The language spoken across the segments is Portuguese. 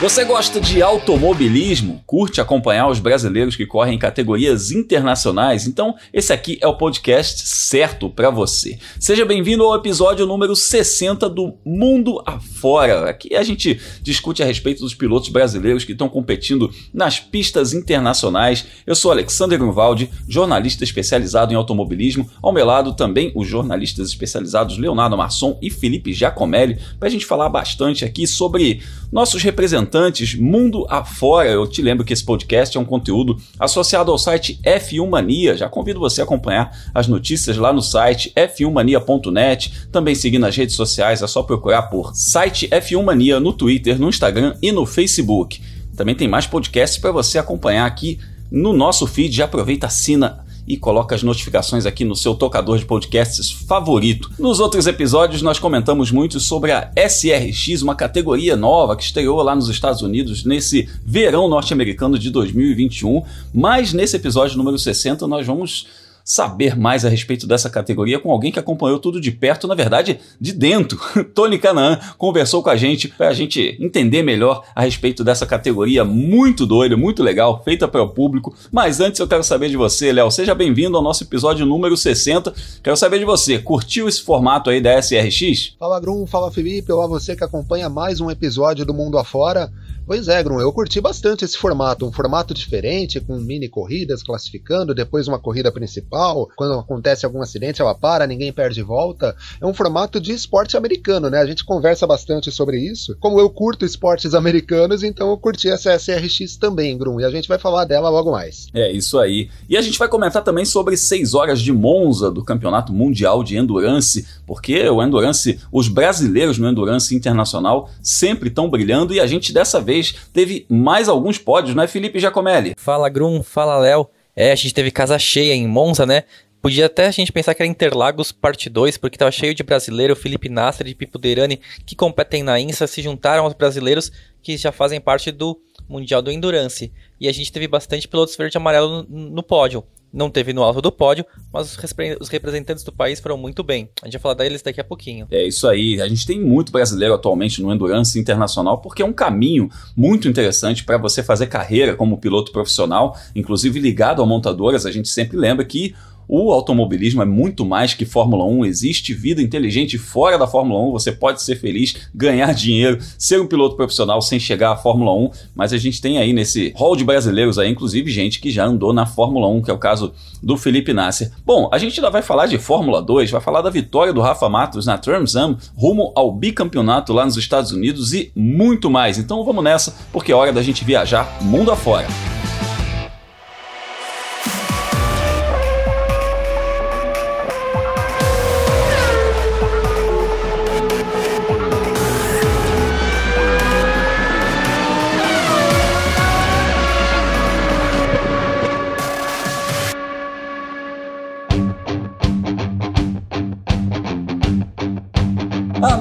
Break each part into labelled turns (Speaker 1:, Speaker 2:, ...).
Speaker 1: Você gosta de automobilismo? Curte acompanhar os brasileiros que correm em categorias internacionais? Então, esse aqui é o podcast certo para você. Seja bem-vindo ao episódio número 60 do Mundo Afora. Aqui a gente discute a respeito dos pilotos brasileiros que estão competindo nas pistas internacionais. Eu sou Alexander Grunwald, jornalista especializado em automobilismo. Ao meu lado também os jornalistas especializados Leonardo Masson e Felipe Giacomelli, para a gente falar bastante aqui sobre nossos representantes mundo afora. Eu te lembro que esse podcast é um conteúdo associado ao site F1 Mania. Já convido você a acompanhar as notícias lá no site f1mania.net. Também seguir nas redes sociais, é só procurar por site F1 Mania no Twitter, no Instagram e no Facebook. Também tem mais podcasts para você acompanhar aqui no nosso feed. Já aproveita, assina e coloca as notificações aqui no seu tocador de podcasts favorito. Nos outros episódios nós comentamos muito sobre a SRX, uma categoria nova que estreou lá nos Estados Unidos nesse verão norte-americano de 2021, mas nesse episódio número 60 nós vamos saber mais a respeito dessa categoria com alguém que acompanhou tudo de perto, na verdade, de dentro. Tony Canaan conversou com a gente para a gente entender melhor a respeito dessa categoria muito doida, muito legal, feita para o público. Mas antes eu quero saber de você, Léo. Seja bem-vindo ao nosso episódio número 60. Quero saber de você, curtiu esse formato aí da SRX?
Speaker 2: Fala Grum, fala Felipe, olá você que acompanha mais um episódio do Mundo Afora. Pois é, Grum, eu curti bastante esse formato, um formato diferente, com mini corridas classificando, depois uma corrida principal. Quando acontece algum acidente, ela para, ninguém perde volta. É um formato de esporte americano, né? A gente conversa bastante sobre isso. Como eu curto esportes americanos, então eu curti essa SRX também, Grum, e a gente vai falar dela logo mais.
Speaker 1: É isso aí. E a gente vai comentar também sobre 6 horas de Monza do Campeonato Mundial de Endurance, porque o Endurance, os brasileiros no Endurance Internacional sempre estão brilhando e a gente dessa vez vez teve mais alguns pódios, não é, Felipe Giacomelli?
Speaker 3: Fala, Grum, fala, Léo. É, a gente teve casa cheia em Monza, né? Podia até a gente pensar que era Interlagos parte 2, porque estava cheio de brasileiro, Felipe Nasser e Pipo Derani, que competem na INSA, se juntaram aos brasileiros que já fazem parte do Mundial do Endurance. E a gente teve bastante pilotos verde e amarelo no, no pódio não teve no alto do pódio, mas os representantes do país foram muito bem. A gente vai falar deles daqui a pouquinho.
Speaker 1: É isso aí. A gente tem muito brasileiro atualmente no Endurance Internacional porque é um caminho muito interessante para você fazer carreira como piloto profissional, inclusive ligado a montadoras. A gente sempre lembra que o automobilismo é muito mais que Fórmula 1, existe vida inteligente fora da Fórmula 1, você pode ser feliz, ganhar dinheiro, ser um piloto profissional sem chegar à Fórmula 1, mas a gente tem aí nesse hall de brasileiros aí, inclusive gente que já andou na Fórmula 1, que é o caso do Felipe Nasser. Bom, a gente ainda vai falar de Fórmula 2, vai falar da vitória do Rafa Matos na Trans-Am, rumo ao bicampeonato lá nos Estados Unidos e muito mais. Então vamos nessa, porque é hora da gente viajar mundo afora.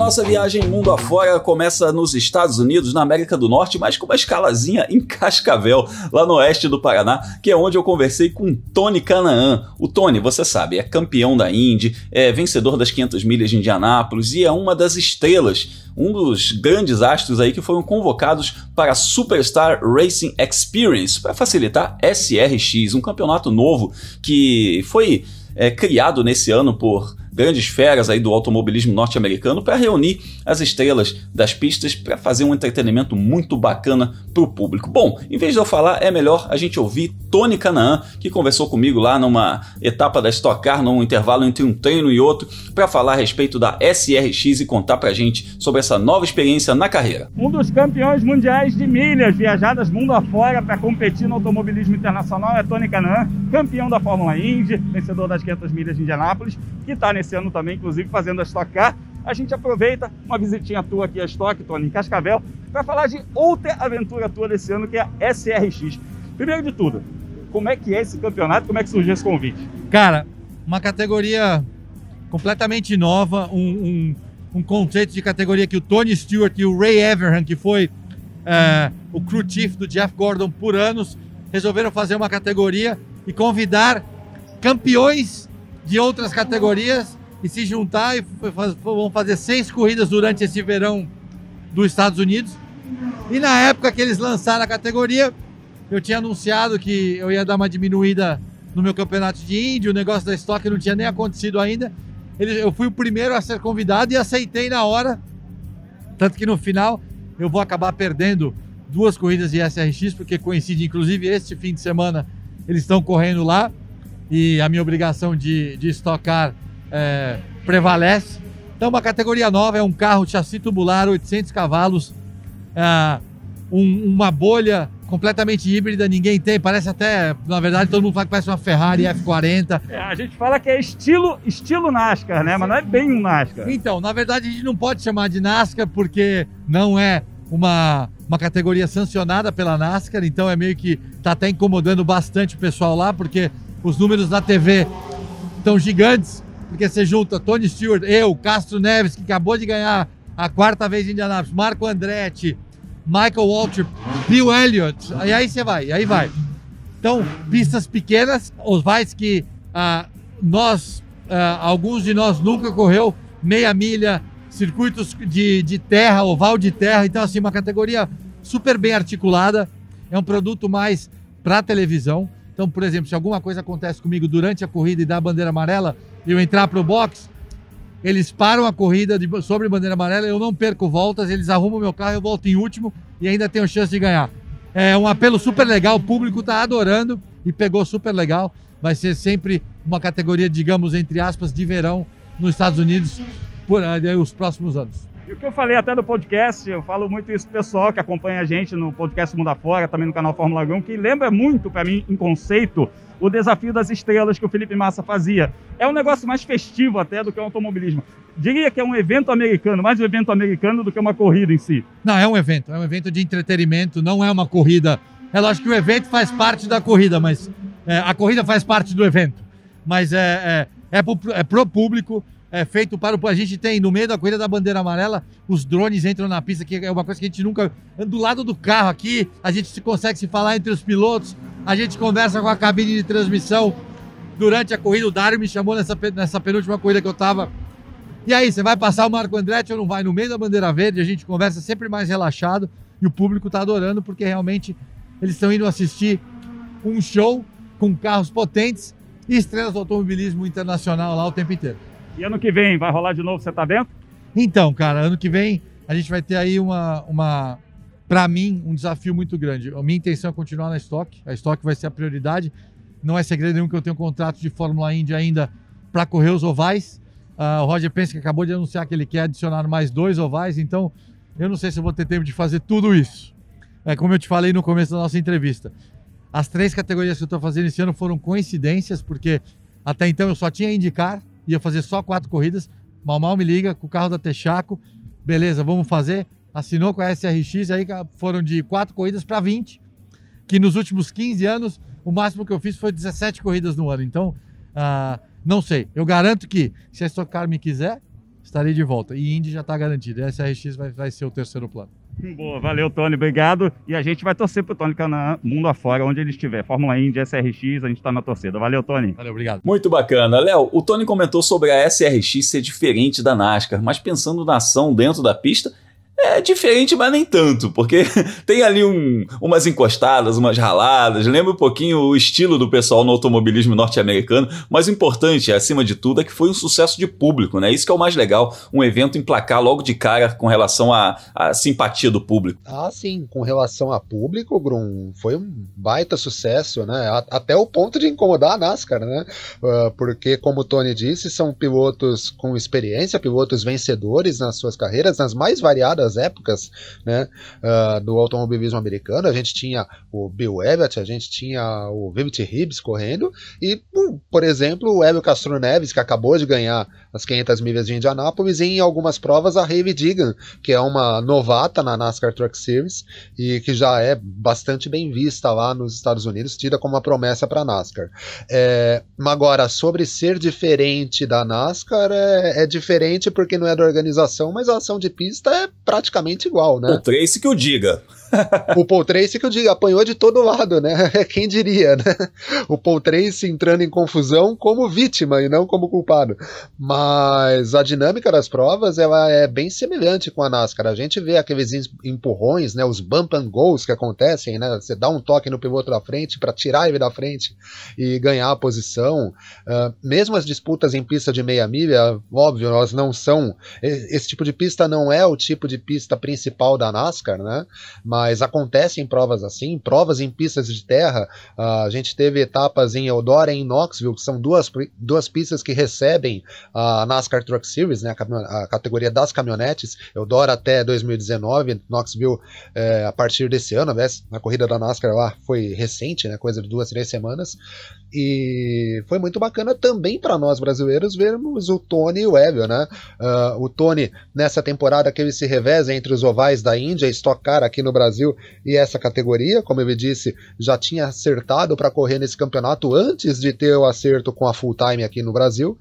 Speaker 1: Nossa viagem mundo afora começa nos Estados Unidos, na América do Norte, mas com uma escalazinha em Cascavel, lá no oeste do Paraná, que é onde eu conversei com Tony Canaan. O Tony, você sabe, é campeão da Indy, é vencedor das 500 milhas de Indianápolis e é uma das estrelas, um dos grandes astros aí que foram convocados para a Superstar Racing Experience, para facilitar SRX, um campeonato novo que foi é, criado nesse ano por grandes feras aí do automobilismo norte-americano para reunir as estrelas das pistas para fazer um entretenimento muito bacana para o público. Bom, em vez de eu falar, é melhor a gente ouvir Tony Canaan, que conversou comigo lá numa etapa da Stock Car, num intervalo entre um treino e outro, para falar a respeito da SRX e contar para a gente sobre essa nova experiência na carreira.
Speaker 4: Um dos campeões mundiais de milhas viajadas mundo afora para competir no automobilismo internacional é Tony Canaan, campeão da Fórmula Indy, vencedor das 500 milhas de Indianápolis, que está nesse ano também, inclusive, fazendo a Stock Car. A gente aproveita uma visitinha tua aqui a Stock, Tony, em Cascavel, para falar de outra aventura tua desse ano, que é a SRX. Primeiro de tudo, como é que é esse campeonato? Como é que surgiu esse convite?
Speaker 5: Cara, uma categoria completamente nova, um, um, um conceito de categoria que o Tony Stewart e o Ray Everham, que foi é, o crew chief do Jeff Gordon por anos, resolveram fazer uma categoria e convidar campeões de outras categorias e se juntar e vão fazer seis corridas durante esse verão dos Estados Unidos. E na época que eles lançaram a categoria, eu tinha anunciado que eu ia dar uma diminuída no meu campeonato de Índia, o negócio da estoque não tinha nem acontecido ainda. Eu fui o primeiro a ser convidado e aceitei na hora. Tanto que no final eu vou acabar perdendo duas corridas de SRX, porque coincide, inclusive, este fim de semana eles estão correndo lá e a minha obrigação de, de estocar é, prevalece. Então, uma categoria nova é um carro chassi tubular, 800 cavalos, é, um, uma bolha completamente híbrida, ninguém tem, parece até, na verdade, todo mundo fala que parece uma Ferrari F40.
Speaker 4: É, a gente fala que é estilo, estilo NASCAR, né? Mas não é bem um NASCAR.
Speaker 5: Então, na verdade, a gente não pode chamar de NASCAR porque não é uma, uma categoria sancionada pela NASCAR, então é meio que tá até incomodando bastante o pessoal lá, porque os números da TV estão gigantes, porque você junta Tony Stewart, eu, Castro Neves, que acabou de ganhar a quarta vez em Indianápolis, Marco Andretti, Michael Walter, Bill Elliott, e aí você vai, aí vai. Então, pistas pequenas, os vais que ah, nós, ah, alguns de nós nunca correu, meia milha, circuitos de, de terra, oval de terra, então assim, uma categoria super bem articulada, é um produto mais para televisão. Então, por exemplo, se alguma coisa acontece comigo durante a corrida e dá a bandeira amarela, eu entrar para o box, eles param a corrida de, sobre bandeira amarela, eu não perco voltas, eles arrumam meu carro, eu volto em último e ainda tenho chance de ganhar. É um apelo super legal, o público está adorando e pegou super legal. Vai ser sempre uma categoria, digamos, entre aspas, de verão nos Estados Unidos por aí, os próximos anos.
Speaker 4: E o que eu falei até no podcast, eu falo muito isso pro pessoal que acompanha a gente no podcast Mundo Afora, também no canal Fórmula 1, que lembra muito para mim, em conceito, o desafio das estrelas que o Felipe Massa fazia. É um negócio mais festivo até do que o automobilismo. Diria que é um evento americano, mais um evento americano do que uma corrida em si.
Speaker 5: Não, é um evento, é um evento de entretenimento, não é uma corrida. É lógico que o evento faz parte da corrida, mas é, a corrida faz parte do evento. Mas é, é, é, pro, é pro público, é, feito para o. A gente tem no meio da corrida da bandeira amarela, os drones entram na pista, que é uma coisa que a gente nunca. Do lado do carro aqui, a gente se consegue se falar entre os pilotos, a gente conversa com a cabine de transmissão durante a corrida. O Dário me chamou nessa, nessa penúltima corrida que eu tava. E aí, você vai passar o Marco Andretti ou não vai? No meio da bandeira verde, a gente conversa sempre mais relaxado e o público tá adorando porque realmente eles estão indo assistir um show com carros potentes e estrelas do automobilismo internacional lá o tempo inteiro.
Speaker 4: E ano que vem vai rolar de novo, você tá dentro?
Speaker 5: Então, cara, ano que vem a gente vai ter aí uma, uma para mim, um desafio muito grande. A minha intenção é continuar na estoque. A estoque vai ser a prioridade. Não é segredo nenhum que eu tenho um contrato de Fórmula Indy ainda para correr os ovais. Uh, o Roger Penske acabou de anunciar que ele quer adicionar mais dois ovais, então eu não sei se eu vou ter tempo de fazer tudo isso. É como eu te falei no começo da nossa entrevista. As três categorias que eu estou fazendo esse ano foram coincidências, porque até então eu só tinha indicar, ia fazer só quatro corridas. Mal mal me liga com o carro da Texaco. Beleza, vamos fazer. Assinou com a SRX, aí foram de quatro corridas para 20. Que nos últimos 15 anos, o máximo que eu fiz foi 17 corridas no ano. Então, uh, não sei. Eu garanto que, se a Stock Car me quiser, estarei de volta. E Indy já está garantido. A SRX vai, vai ser o terceiro plano.
Speaker 4: Boa, valeu, Tony, obrigado. E a gente vai torcer pro Tony Canaan, mundo afora, onde ele estiver. Fórmula Indy, SRX, a gente tá na torcida. Valeu, Tony.
Speaker 5: Valeu, obrigado.
Speaker 1: Muito bacana. Léo, o Tony comentou sobre a SRX ser diferente da NASCAR, mas pensando na ação dentro da pista, é diferente, mas nem tanto, porque tem ali um, umas encostadas, umas raladas, lembra um pouquinho o estilo do pessoal no automobilismo norte-americano, mas o importante, acima de tudo, é que foi um sucesso de público, né? Isso que é o mais legal, um evento emplacar logo de cara com relação à, à simpatia do público.
Speaker 2: Ah, sim, com relação a público, Grum, foi um baita sucesso, né? Até o ponto de incomodar a NASCAR, né? Uh, porque, como o Tony disse, são pilotos com experiência, pilotos vencedores nas suas carreiras, nas mais variadas das épocas né, uh, do automobilismo americano. A gente tinha o Bill Evett, a gente tinha o Vivitt Hibbs correndo, e, por exemplo, o Hélio Castro Neves, que acabou de ganhar as 500 milhas de Indianápolis, e em algumas provas a Ravi Digan, que é uma novata na NASCAR Truck Series e que já é bastante bem vista lá nos Estados Unidos, tida como uma promessa para a NASCAR. É, agora, sobre ser diferente da NASCAR, é, é diferente porque não é da organização, mas a ação de pista é praticamente igual, né?
Speaker 1: O Trace que o diga.
Speaker 2: O Paul Tracy que eu digo, apanhou de todo lado, né? Quem diria, né? O Paul Tracy entrando em confusão como vítima e não como culpado. Mas a dinâmica das provas ela é bem semelhante com a NASCAR. A gente vê aqueles empurrões, né? Os bump and goes que acontecem, né? Você dá um toque no piloto da frente para tirar ele da frente e ganhar a posição. Uh, mesmo as disputas em pista de meia milha, óbvio, elas não são. Esse tipo de pista não é o tipo de pista principal da NASCAR, né? Mas acontece em provas assim, provas em pistas de terra. Uh, a gente teve etapas em Eldora e em Knoxville, que são duas, duas pistas que recebem a NASCAR Truck Series, né? A, a categoria das caminhonetes. Eldora até 2019, Knoxville é, a partir desse ano, a corrida da NASCAR lá foi recente, né? Coisa de duas, três semanas. E foi muito bacana também para nós brasileiros vermos o Tony e o Evio, né? Uh, o Tony, nessa temporada que ele se reveza entre os ovais da Índia, Stock Car aqui no Brasil e essa categoria, como ele disse, já tinha acertado para correr nesse campeonato antes de ter o acerto com a full time aqui no Brasil.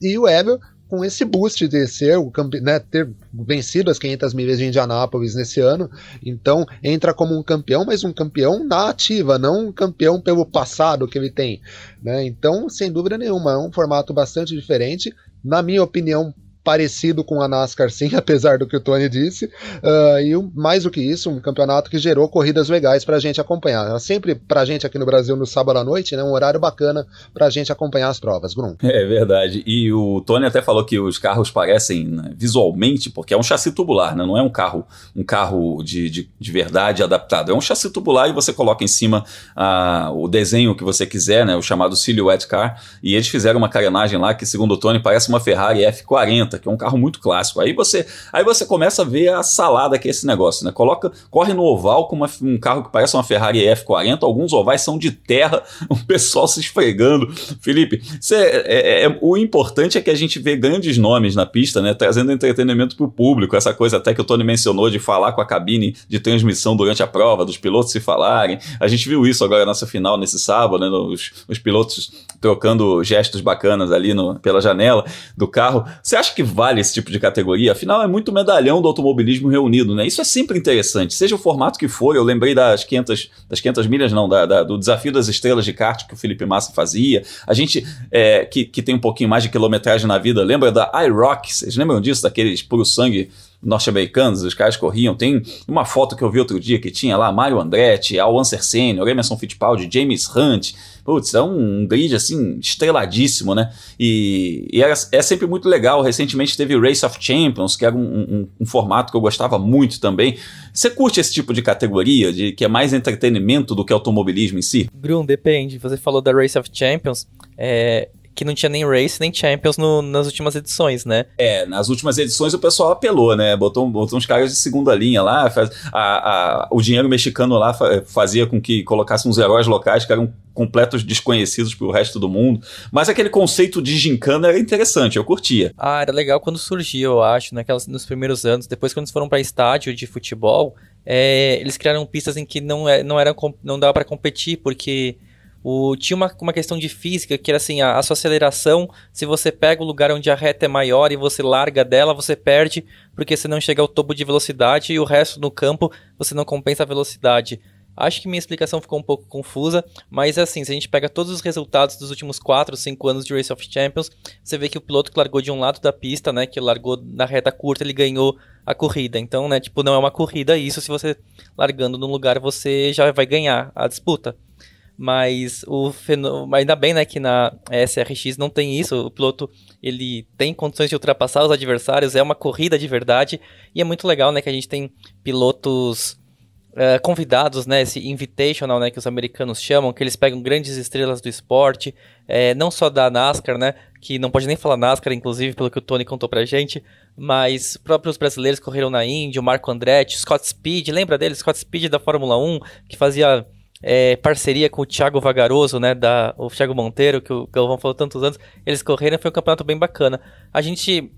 Speaker 2: E o Evio com esse boost de ser o né, ter vencido as 500 milhas de Indianápolis nesse ano, então entra como um campeão, mas um campeão na ativa, não um campeão pelo passado que ele tem, né? Então, sem dúvida nenhuma, é um formato bastante diferente, na minha opinião, parecido com a NASCAR, sim, apesar do que o Tony disse. Uh, e um, mais do que isso, um campeonato que gerou corridas legais para a gente acompanhar. Sempre para a gente aqui no Brasil no sábado à noite, né, um horário bacana para a gente acompanhar as provas, Bruno.
Speaker 1: É verdade. E o Tony até falou que os carros parecem né, visualmente, porque é um chassi tubular, né, não é um carro um carro de, de, de verdade adaptado. É um chassi tubular e você coloca em cima uh, o desenho que você quiser, né, o chamado Silhouette Car. E eles fizeram uma carenagem lá que, segundo o Tony, parece uma Ferrari F40 que é um carro muito clássico. Aí você, aí você começa a ver a salada que é esse negócio, né? Coloca, corre no oval com uma, um carro que parece uma Ferrari F40, alguns ovais são de terra, o pessoal se esfregando. Felipe, cê, é, é, é, o importante é que a gente vê grandes nomes na pista, né? Trazendo entretenimento para o público, essa coisa até que o Tony mencionou de falar com a cabine de transmissão durante a prova, dos pilotos se falarem. A gente viu isso agora nessa final, nesse sábado, né? Os, os pilotos trocando gestos bacanas ali no, pela janela do carro. Você acha que vale esse tipo de categoria. Afinal, é muito medalhão do automobilismo reunido, né? Isso é sempre interessante, seja o formato que for. Eu lembrei das 500, das 500 milhas, não, da, da, do desafio das estrelas de kart que o Felipe Massa fazia. A gente é, que, que tem um pouquinho mais de quilometragem na vida, lembra da iRock? Vocês lembram disso? Daqueles puro sangue norte-americanos, os caras corriam. Tem uma foto que eu vi outro dia que tinha lá Mário Andretti, Al Unser Senior, Emerson Fittipaldi, James Hunt. Putz, é um grid assim, estreladíssimo, né? E, e era, é sempre muito legal. Recentemente teve Race of Champions, que era um, um, um, formato que eu gostava muito também. Você curte esse tipo de categoria, de que é mais entretenimento do que automobilismo em si?
Speaker 3: Bruno, depende. Você falou da Race of Champions. É, que não tinha nem Race nem Champions no, nas últimas edições, né?
Speaker 1: É, nas últimas edições o pessoal apelou, né? Botou, botou uns caras de segunda linha lá, faz, a, a, o dinheiro mexicano lá fazia com que colocasse uns heróis locais que eram completos desconhecidos pro resto do mundo. Mas aquele conceito de gincana era interessante, eu curtia.
Speaker 3: Ah, era legal quando surgiu, eu acho, naquelas, nos primeiros anos. Depois, quando eles foram para estádio de futebol, é, eles criaram pistas em que não, é, não, era, não dava para competir, porque o, tinha uma, uma questão de física que era assim: a, a sua aceleração, se você pega o lugar onde a reta é maior e você larga dela, você perde porque você não chega ao topo de velocidade e o resto no campo você não compensa a velocidade. Acho que minha explicação ficou um pouco confusa, mas é assim, se a gente pega todos os resultados dos últimos 4, 5 anos de Race of Champions, você vê que o piloto que largou de um lado da pista, né, que largou na reta curta, ele ganhou a corrida. Então, né, tipo, não é uma corrida isso, se você largando num lugar você já vai ganhar a disputa. Mas o fenômeno, ainda bem, né, que na SRX não tem isso. O piloto ele tem condições de ultrapassar os adversários, é uma corrida de verdade e é muito legal, né, que a gente tem pilotos uh, convidados, né, esse invitational, né, que os americanos chamam, que eles pegam grandes estrelas do esporte, é, não só da NASCAR, né, que não pode nem falar NASCAR, inclusive, pelo que o Tony contou pra gente, mas próprios brasileiros correram na Indy, o Marco Andretti, Scott Speed, lembra dele? Scott Speed da Fórmula 1, que fazia é, parceria com o Thiago Vagaroso, né, da, o Thiago Monteiro, que o Galvão falou tantos anos, eles correram, foi um campeonato bem bacana. A gente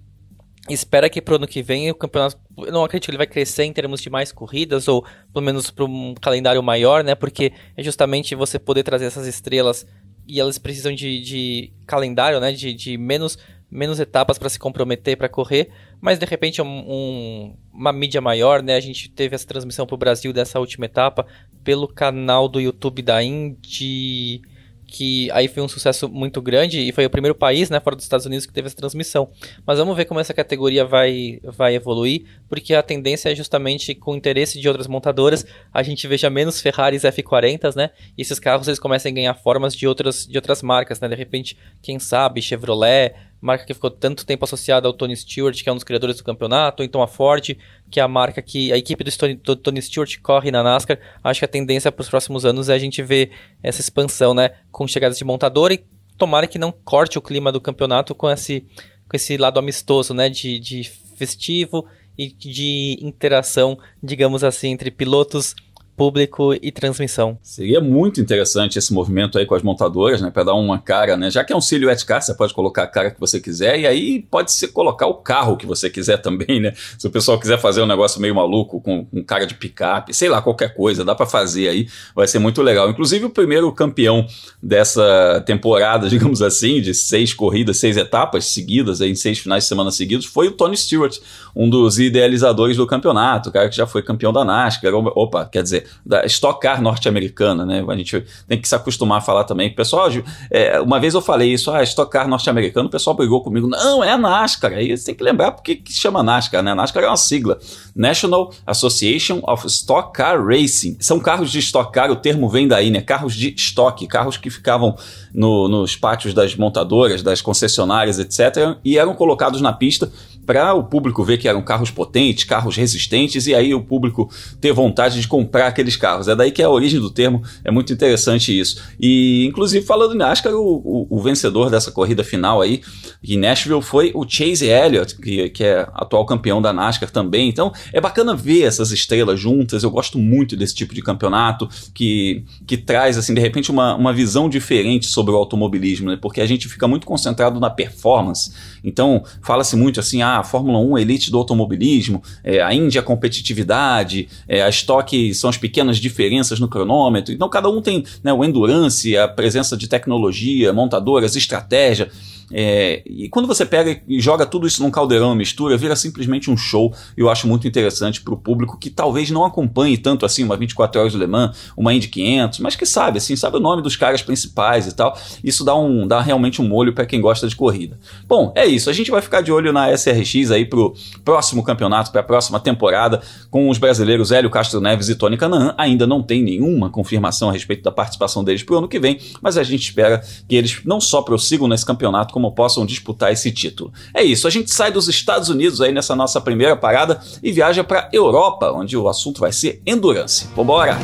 Speaker 3: espera que pro ano que vem o campeonato, eu não acredito que ele vai crescer em termos de mais corridas, ou pelo menos para um calendário maior, né, porque é justamente você poder trazer essas estrelas e elas precisam de, de calendário, né, de, de menos menos etapas para se comprometer para correr, mas de repente um, um, uma mídia maior, né? A gente teve essa transmissão para o Brasil dessa última etapa pelo canal do YouTube da Indy que aí foi um sucesso muito grande e foi o primeiro país, né, fora dos Estados Unidos que teve essa transmissão. Mas vamos ver como essa categoria vai, vai evoluir, porque a tendência é justamente com o interesse de outras montadoras, a gente veja menos Ferraris F40s, né, e esses carros eles comecem a ganhar formas de outras, de outras marcas, né, de repente, quem sabe, Chevrolet, marca que ficou tanto tempo associada ao Tony Stewart, que é um dos criadores do campeonato, ou então a Ford, que é a marca que a equipe do, do Tony Stewart corre na NASCAR. Acho que a tendência para os próximos anos é a gente ver essa expansão, né, com chegadas de montador e tomara que não corte o clima do campeonato com esse, com esse lado amistoso, né, de, de festivo e de interação, digamos assim, entre pilotos público e transmissão.
Speaker 1: Seria muito interessante esse movimento aí com as montadoras, né, para dar uma cara, né, já que é um silhouette car, você pode colocar a cara que você quiser e aí pode ser colocar o carro que você quiser também, né? Se o pessoal quiser fazer um negócio meio maluco com, com cara de picape, sei lá, qualquer coisa, dá para fazer aí, vai ser muito legal. Inclusive o primeiro campeão dessa temporada, digamos assim, de seis corridas, seis etapas seguidas, aí, em seis finais de semana seguidos, foi o Tony Stewart, um dos idealizadores do campeonato, o cara que já foi campeão da NASCAR, opa, quer dizer, da Stock Car norte-americana, né? A gente tem que se acostumar a falar também. Pessoal, é, uma vez eu falei isso, ah, Stock Car norte-americano, o pessoal brigou comigo. Não, é a NASCAR. Aí você tem que lembrar porque que chama NASCAR, né? A NASCAR é uma sigla. National Association of Stock Car Racing. São carros de Stock Car, o termo vem daí, né? Carros de estoque, carros que ficavam no, nos pátios das montadoras, das concessionárias, etc., e eram colocados na pista para o público ver que eram carros potentes, carros resistentes, e aí o público ter vontade de comprar aqueles carros. É daí que é a origem do termo, é muito interessante isso. E, inclusive, falando em NASCAR, o, o, o vencedor dessa corrida final aí, em Nashville, foi o Chase Elliott, que, que é atual campeão da NASCAR também. Então, é bacana ver essas estrelas juntas, eu gosto muito desse tipo de campeonato, que, que traz, assim, de repente, uma, uma visão diferente sobre o automobilismo, né? porque a gente fica muito concentrado na performance. Então, fala-se muito assim, ah, a Fórmula 1 elite do automobilismo, é, a Índia competitividade, é, a estoque são as pequenas diferenças no cronômetro. Então, cada um tem né, o endurance, a presença de tecnologia, montadoras, estratégia. É, e quando você pega e joga tudo isso num caldeirão, mistura, vira simplesmente um show. Eu acho muito interessante para o público que talvez não acompanhe tanto assim uma 24 horas do Le Mans, uma Indy 500, mas que sabe, assim, sabe o nome dos caras principais e tal. Isso dá, um, dá realmente um molho para quem gosta de corrida. Bom, é isso. A gente vai ficar de olho na SRX aí pro próximo campeonato, para a próxima temporada, com os brasileiros Hélio Castro Neves e Tony Canaan. Ainda não tem nenhuma confirmação a respeito da participação deles pro ano que vem, mas a gente espera que eles não só prossigam nesse campeonato, como possam disputar esse título. É isso, a gente sai dos Estados Unidos aí nessa nossa primeira parada e viaja para Europa, onde o assunto vai ser endurance. Vambora!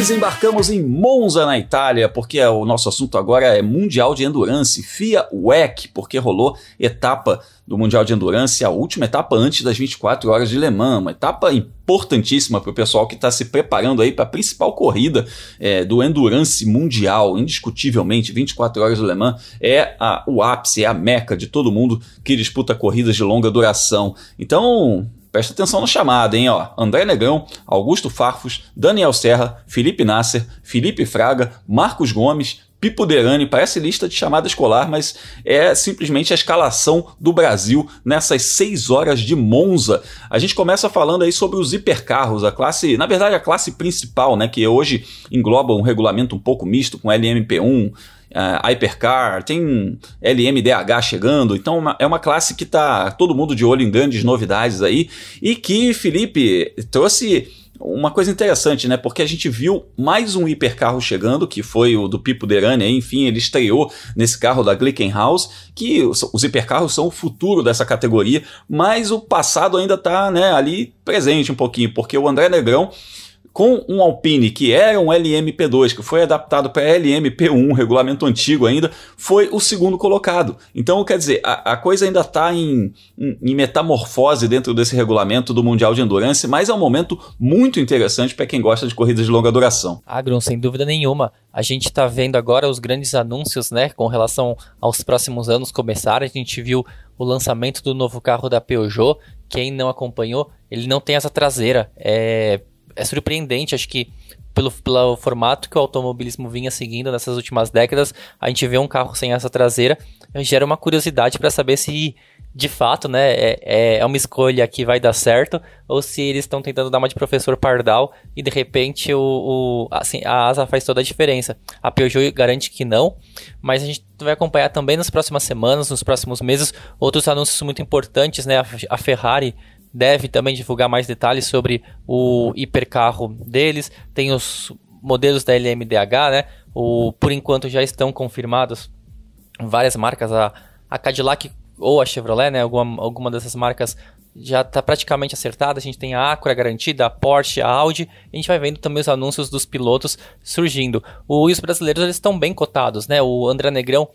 Speaker 1: Desembarcamos em Monza, na Itália, porque o nosso assunto agora é Mundial de Endurance, FIA WEC, porque rolou etapa do Mundial de Endurance, a última etapa antes das 24 horas de Le Mans, uma etapa importantíssima para o pessoal que está se preparando aí para a principal corrida é, do Endurance Mundial, indiscutivelmente, 24 horas de Le Mans é a, o ápice, é a meca de todo mundo que disputa corridas de longa duração. Então, Presta atenção na chamada, hein? Ó. André Negrão, Augusto Farfus, Daniel Serra, Felipe Nasser, Felipe Fraga, Marcos Gomes, Pipo Derani, parece lista de chamada escolar, mas é simplesmente a escalação do Brasil nessas seis horas de Monza. A gente começa falando aí sobre os hipercarros, a classe, na verdade a classe principal, né, que hoje engloba um regulamento um pouco misto com LMP1, uh, Hypercar, tem LMDH chegando, então é uma classe que tá todo mundo de olho em grandes novidades aí e que Felipe trouxe uma coisa interessante, né? Porque a gente viu mais um hipercarro chegando, que foi o do Pipo Derani, enfim, ele estreou nesse carro da Glickenhaus, que os hipercarros são o futuro dessa categoria, mas o passado ainda está né, ali presente um pouquinho, porque o André Negrão com um Alpine que era um LMP2, que foi adaptado para LMP1, regulamento antigo ainda, foi o segundo colocado. Então, quer dizer, a, a coisa ainda está em, em, em, metamorfose dentro desse regulamento do Mundial de Endurance, mas é um momento muito interessante para quem gosta de corridas de longa duração.
Speaker 3: Agron, sem dúvida nenhuma. A gente está vendo agora os grandes anúncios né, com relação aos próximos anos começar. A gente viu o lançamento do novo carro da Peugeot. Quem não acompanhou, ele não tem asa traseira. É é surpreendente, acho que pelo, pelo formato que o automobilismo vinha seguindo nessas últimas décadas, a gente vê um carro sem essa traseira, gera uma curiosidade para saber se de fato, né, é, é uma escolha que vai dar certo, ou se eles estão tentando dar uma de professor Pardal e de repente o, o, assim, a asa faz toda a diferença. A Peugeot garante que não, mas a gente vai acompanhar também nas próximas semanas, nos próximos meses, outros anúncios muito importantes, né, a Ferrari deve também divulgar mais detalhes sobre o hipercarro deles. Tem os modelos da LMDH, né? O, por enquanto já estão confirmados várias marcas, a, a Cadillac ou a Chevrolet, né? Alguma, alguma dessas marcas já está praticamente acertada. A gente tem a Acura garantida, a Porsche, a Audi. A gente vai vendo também os anúncios dos pilotos surgindo. O, e os brasileiros eles estão bem cotados, né? O André Negrão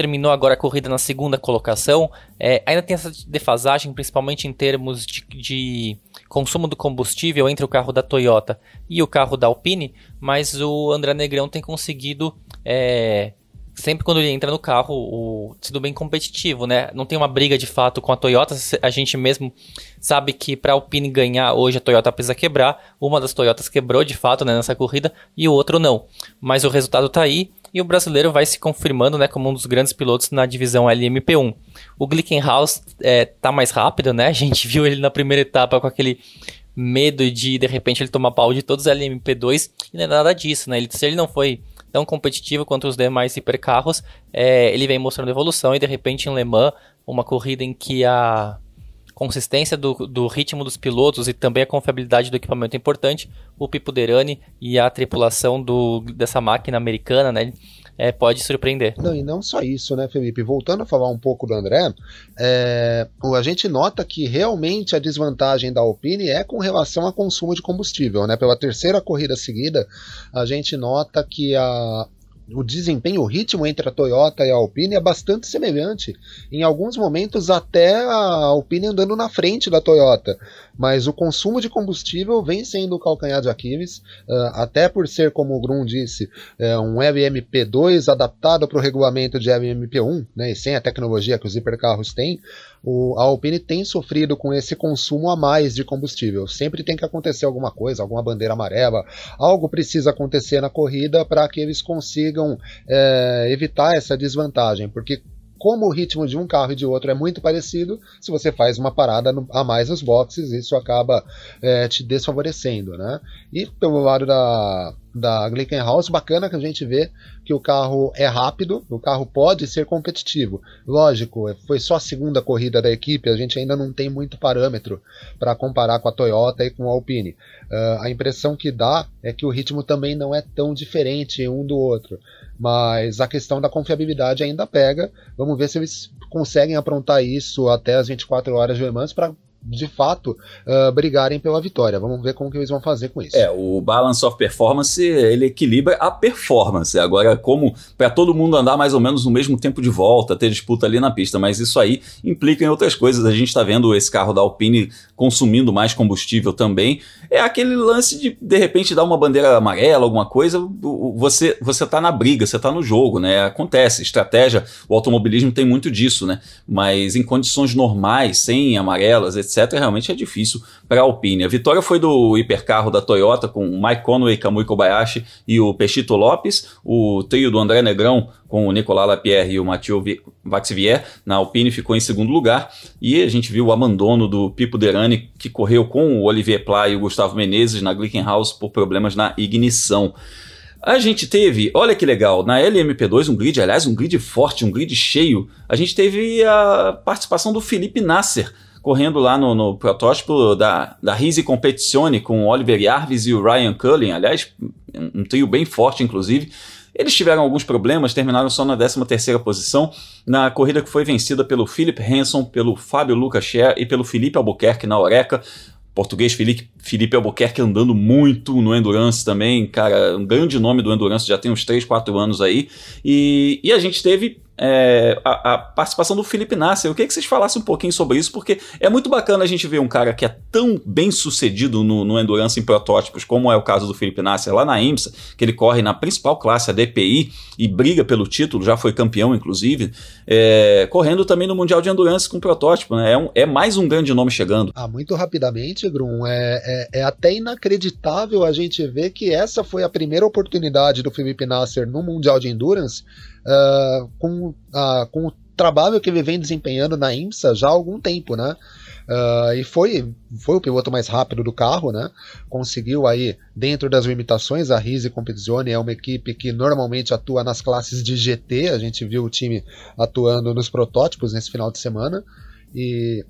Speaker 3: terminou agora a corrida na segunda colocação. É, ainda tem essa defasagem, principalmente em termos de, de, consumo do combustível entre o carro da Toyota e o carro da Alpine, mas o André Negrão tem conseguido. É, sempre quando ele entra no carro, o, sido bem competitivo, né? Não tem uma briga de fato com a Toyota. A gente mesmo sabe que para a Alpine ganhar hoje a Toyota precisa quebrar. Uma das Toyotas quebrou de fato né, nessa corrida e o outro não. Mas o resultado está aí e o brasileiro vai se confirmando né, como um dos grandes pilotos na divisão LMP1. O Glickenhaus é, tá mais rápido, né? A gente viu ele na primeira etapa com aquele medo de de repente ele tomar pau de todos os LMP2 e não é nada disso, né? Ele, se ele não foi tão competitivo quanto os demais hipercarros, é, ele vem mostrando evolução e de repente em Le Mans, uma corrida em que a consistência do, do ritmo dos pilotos e também a confiabilidade do equipamento é importante, o Pipo Derani e a tripulação do, dessa máquina americana, né? É, pode surpreender.
Speaker 2: Não, e não só isso, né, Felipe? Voltando a falar um pouco do André, é, a gente nota que realmente a desvantagem da Alpine é com relação ao consumo de combustível, né? Pela terceira corrida seguida, a gente nota que a, o desempenho, o ritmo entre a Toyota e a Alpine é bastante semelhante. Em alguns momentos, até a Alpine andando na frente da Toyota. Mas o consumo de combustível vem sendo o calcanhar de Aquiles, uh, até por ser, como o Grum disse, uh, um LMP2 adaptado para o regulamento de LMP1, né, e sem a tecnologia que os hipercarros têm o, a Alpine tem sofrido com esse consumo a mais de combustível. Sempre tem que acontecer alguma coisa, alguma bandeira amarela, algo precisa acontecer na corrida para que eles consigam é, evitar essa desvantagem, porque como o ritmo de um carro e de outro é muito parecido, se você faz uma parada a mais nos boxes, isso acaba é, te desfavorecendo, né? E pelo lado da, da Glickenhaus, bacana que a gente vê que o carro é rápido, o carro pode ser competitivo. Lógico, foi só a segunda corrida da equipe, a gente ainda não tem muito parâmetro para comparar com a Toyota e com a Alpine. Uh, a impressão que dá é que o ritmo também não é tão diferente um do outro. Mas a questão da confiabilidade ainda pega. Vamos ver se eles conseguem aprontar isso até as 24 horas de Le Mans para de fato uh, brigarem pela vitória. Vamos ver como que eles vão fazer com isso.
Speaker 1: É, o balance of performance ele equilibra a performance. Agora, como para todo mundo andar mais ou menos no mesmo tempo de volta, ter disputa ali na pista, mas isso aí implica em outras coisas. A gente está vendo esse carro da Alpine consumindo mais combustível também. É aquele lance de de repente dar uma bandeira amarela, alguma coisa, você você tá na briga, você tá no jogo, né? Acontece, estratégia, o automobilismo tem muito disso, né? Mas em condições normais, sem amarelas, etc etc., realmente é difícil para a Alpine. A vitória foi do hipercarro da Toyota com o Mike Conway, Kamui Kobayashi e o Pechito Lopes, o trio do André Negrão com o Nicolas Lapierre e o Mathieu Vaxivier na Alpine ficou em segundo lugar e a gente viu o abandono do Pipo Derani que correu com o Olivier Pla e o Gustavo Menezes na Glickenhaus por problemas na ignição. A gente teve, olha que legal, na LMP2, um grid, aliás, um grid forte, um grid cheio, a gente teve a participação do Felipe Nasser, correndo lá no, no protótipo da, da Risi Competizione com o Oliver Jarvis e o Ryan Cullen, aliás, um, trio bem forte, inclusive. Eles tiveram alguns problemas, terminaram só na 13ª posição, na corrida que foi vencida pelo Philip Hanson, pelo Fábio Lucas Scher e pelo Felipe Albuquerque na Oreca. português Felipe, Felipe Albuquerque andando muito no Endurance também, cara, um grande nome do Endurance, já tem uns 3, 4 anos aí. E, e a gente teve é, a, a, participação do Felipe Nasser. Eu queria que vocês falassem um pouquinho sobre isso, porque é muito bacana a gente ver um cara que é tão bem sucedido no, no Endurance em protótipos, como é o caso do Felipe Nasser lá na IMSA, que ele corre na principal classe, a DPI, e briga pelo título, já foi campeão, inclusive, é, correndo também no Mundial de Endurance com protótipo. Né? É, um, é, mais um grande nome chegando.
Speaker 2: Ah, muito rapidamente, Grum, é, é, é até inacreditável a gente ver que essa foi a primeira oportunidade do Felipe Nasser no Mundial de Endurance uh, com, uh, com o trabalho que ele vem desempenhando na IMSA já há algum tempo, né? Uh, e foi, foi o piloto mais rápido do carro, né? Conseguiu aí, dentro das limitações, a Rise Competizione é uma equipe que normalmente atua nas classes de GT, a gente viu o time atuando nos protótipos nesse final de semana e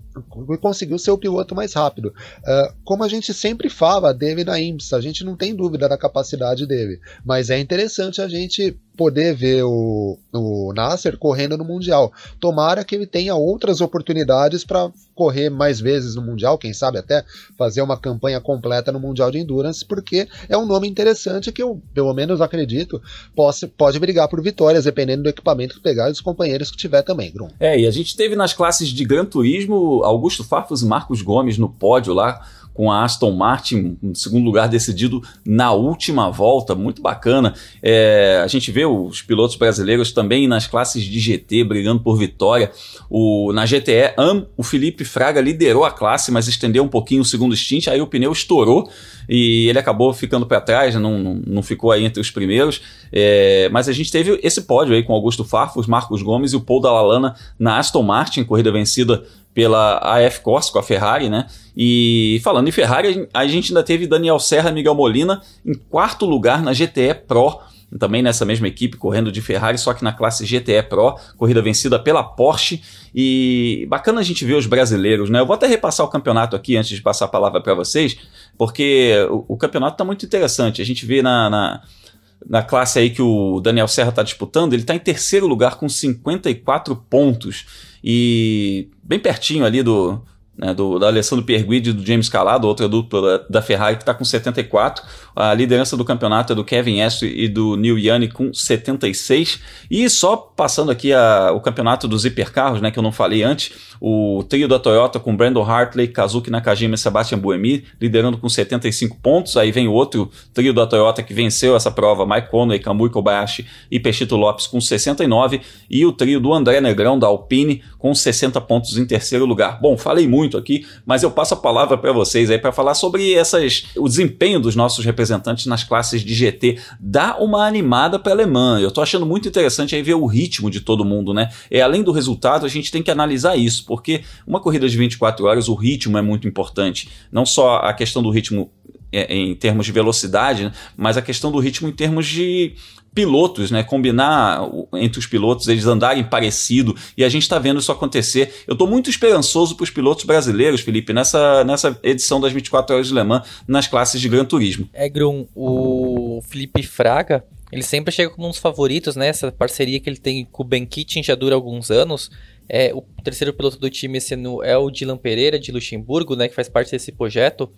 Speaker 2: conseguiu ser o piloto mais rápido. Uh, como a gente sempre fala dele na IMSA, a gente não tem dúvida da capacidade dele, mas é interessante a gente poder ver o, o Nasser correndo no Mundial. Tomara que ele tenha outras oportunidades para correr mais vezes no Mundial, quem sabe até fazer uma campanha completa no Mundial de Endurance, porque é um nome interessante que eu, pelo menos acredito, possa, pode brigar por vitórias, dependendo do equipamento que pegar e dos companheiros que tiver também, Grum.
Speaker 1: É, e a gente teve nas classes de Gran Turismo Augusto Farfus e Marcos Gomes no pódio lá com a Aston Martin em segundo lugar decidido na última volta, muito bacana. É, a gente vê os pilotos brasileiros também nas classes de GT brigando por vitória. O, na GTE AM, o Felipe Fraga liderou a classe, mas estendeu um pouquinho o segundo stint, aí o pneu estourou e ele acabou ficando para trás, não, não, não, ficou aí entre os primeiros. É, mas a gente teve esse pódio aí com Augusto Farfus, Marcos Gomes e o Paul Dallalana na Aston Martin, corrida vencida pela AF Corse com a Ferrari, né? E falando em Ferrari, a gente ainda teve Daniel Serra e Miguel Molina em quarto lugar na GTE Pro, também nessa mesma equipe, correndo de Ferrari, só que na classe GTE Pro, corrida vencida pela Porsche. E bacana a gente ver os brasileiros, né? Eu vou até repassar o campeonato aqui antes de passar a palavra para vocês, porque o, o campeonato está muito interessante. A gente vê na, na na classe aí que o Daniel Serra está disputando, ele está em terceiro lugar com 54 pontos. E bem pertinho ali do, né, do, da Alessandro Perguidi e do James Calado, outra dupla da Ferrari que está com 74. A liderança do campeonato é do Kevin Estre e do Neil Yanni com 76. E só passando aqui a, o campeonato dos hipercarros, né, que eu não falei antes, o trio da Toyota com Brandon Hartley, Kazuki Nakajima e Sebastian Buemi, liderando com 75 pontos. Aí vem outro trio da Toyota que venceu essa prova, Mike Conway, Kamui Kobayashi e Pechito Lopes com 69. E o trio do André Negrão da Alpine com 60 pontos em terceiro lugar. Bom, falei muito aqui, mas eu passo a palavra para vocês aí para falar sobre essas, o desempenho dos nossos representantes nas classes de GT. Dá uma animada para alemã. Eu tô achando muito interessante aí ver o ritmo de todo mundo, né? É além do resultado, a gente tem que analisar isso porque uma corrida de 24 horas, o ritmo é muito importante. Não só a questão do ritmo em termos de velocidade, né, mas a questão do ritmo em termos de pilotos, né? Combinar entre os pilotos, eles andarem parecido, e a gente está vendo isso acontecer. Eu estou muito esperançoso para os pilotos brasileiros, Felipe, nessa, nessa edição das 24 horas de Le Mans, nas classes de Gran Turismo.
Speaker 3: É, Grum, o Felipe Fraga, ele sempre chega como um dos favoritos, né? Essa parceria que ele tem com o Ben Kitchen já dura alguns anos. É, o terceiro piloto do time esse ano é o Dylan Pereira, de Luxemburgo, né, que faz parte desse projeto.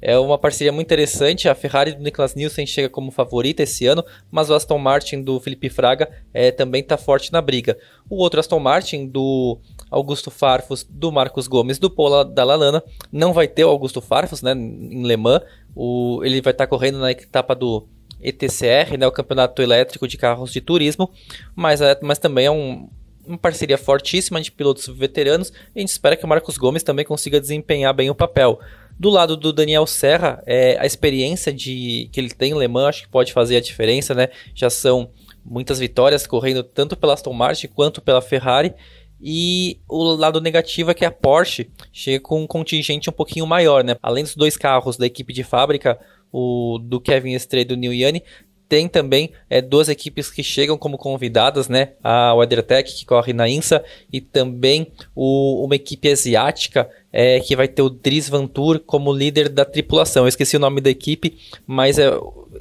Speaker 3: É uma parceria muito interessante. A Ferrari do Niklas Nielsen chega como favorita esse ano, mas o Aston Martin do Felipe Fraga é, também está forte na briga. O outro Aston Martin do Augusto Farfus, do Marcos Gomes, do Paula da Lalana, não vai ter o Augusto Farfus né, em Le Mans. O, ele vai estar tá correndo na etapa do ETCR, né, o Campeonato Elétrico de Carros de Turismo, mas, é, mas também é um, uma parceria fortíssima de pilotos veteranos e a gente espera que o Marcos Gomes também consiga desempenhar bem o papel. Do lado do Daniel Serra, é, a experiência de que ele tem em Le Mans acho que pode fazer a diferença, né? Já são muitas vitórias correndo tanto pela Aston Martin quanto pela Ferrari. E o lado negativo é que a Porsche chega com um contingente um pouquinho maior, né? Além dos dois carros da equipe de fábrica, o do Kevin Estrela e do Neil Yanni, tem também é, duas equipes que chegam como convidadas, né? A WeatherTech, que corre na INSA, e também o, uma equipe asiática é, que vai ter o Dries Van Tour como líder da tripulação. Eu esqueci o nome da equipe, mas é,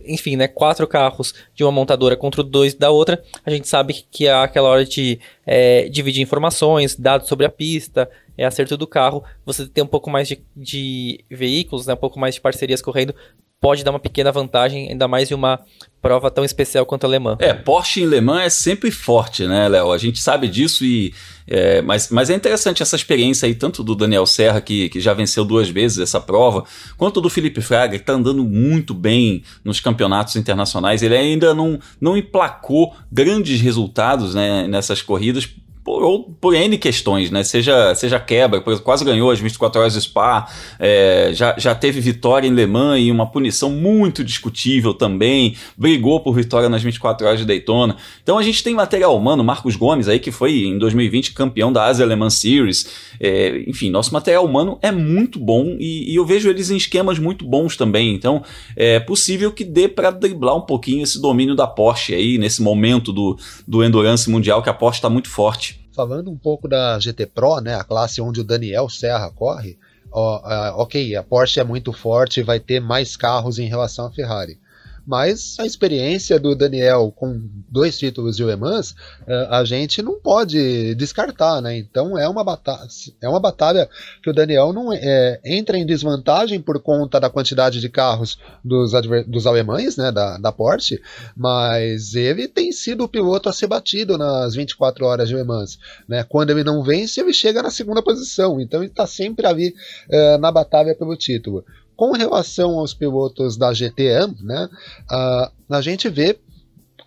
Speaker 3: enfim, né? Quatro carros de uma montadora contra dois da outra. A gente sabe que é aquela hora de é, dividir informações, dados sobre a pista, é acerto do carro. Você tem um pouco mais de, de veículos, né? Um pouco mais de parcerias correndo pode dar uma pequena vantagem, ainda mais em uma prova tão especial quanto a alemã.
Speaker 1: É, Porsche em Le Mans é sempre forte, né, Léo? A gente sabe disso e. É, mas, mas é interessante essa experiência aí, tanto do Daniel Serra, que, que já venceu duas vezes essa prova, quanto do Felipe Fraga, que está andando muito bem nos campeonatos internacionais. Ele ainda não, não emplacou grandes resultados né, nessas corridas por, por N questões, né? Seja, seja quebra, quase ganhou as 24 horas de Spa, é, já, já teve vitória em Le Mans e uma punição muito discutível também, brigou por vitória nas 24 horas de Daytona. Então a gente tem material humano, Marcos Gomes aí, que foi em 2020 campeão da Asia Le Mans Series. É, enfim, nosso material humano é muito bom e, e, eu vejo eles em esquemas muito bons também. Então é possível que dê para driblar um pouquinho esse domínio da Porsche aí, nesse momento do, do Endurance Mundial, que a Porsche está muito forte.
Speaker 2: Falando um pouco da GT Pro, né, a classe onde o Daniel Serra corre, ó, ok, a Porsche é muito forte e vai ter mais carros em relação à Ferrari mas a experiência do Daniel com dois títulos de Le Mans, eh, a gente não pode descartar, né? Então é uma batalha, é uma batalha que o Daniel não é, entra em desvantagem por conta da quantidade de carros dos, dos alemães, né, da, da Porsche, mas ele tem sido o piloto a ser batido nas 24 horas de Le Mans, né? Quando ele não vence, ele chega na segunda posição, então ele está sempre ali uh, na batalha pelo título. Com relação aos pilotos da GTM, né, uh, a gente vê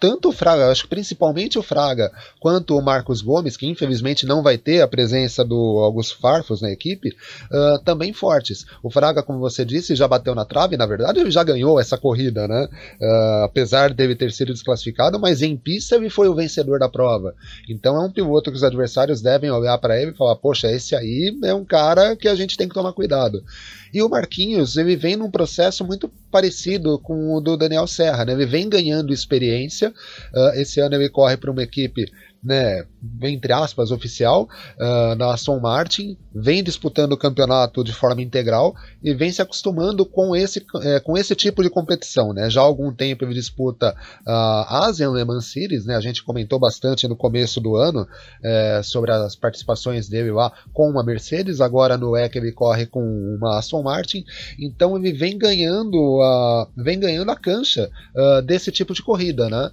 Speaker 2: tanto o Fraga, acho que principalmente o Fraga, quanto o Marcos Gomes, que infelizmente não vai ter a presença do Augusto Farfus na equipe, uh, também fortes. O Fraga, como você disse, já bateu na trave, na verdade ele já ganhou essa corrida, né? Uh, apesar dele ter sido desclassificado, mas em pista ele foi o vencedor da prova. Então é um piloto que os adversários devem olhar para ele e falar: poxa, esse aí é um cara que a gente tem que tomar cuidado. E o Marquinhos, ele vem num processo muito parecido com o do Daniel Serra, né? Ele vem ganhando experiência. Uh, esse ano ele corre para uma equipe né, entre aspas, oficial uh, na Aston Martin, vem disputando o campeonato de forma integral e vem se acostumando com esse, é, com esse tipo de competição. Né? Já há algum tempo ele disputa a Asian Le Mans Series, né? a gente comentou bastante no começo do ano é, sobre as participações dele lá com uma Mercedes, agora no EC ele corre com uma Aston Martin, então ele vem ganhando a, vem ganhando a cancha uh, desse tipo de corrida. Né?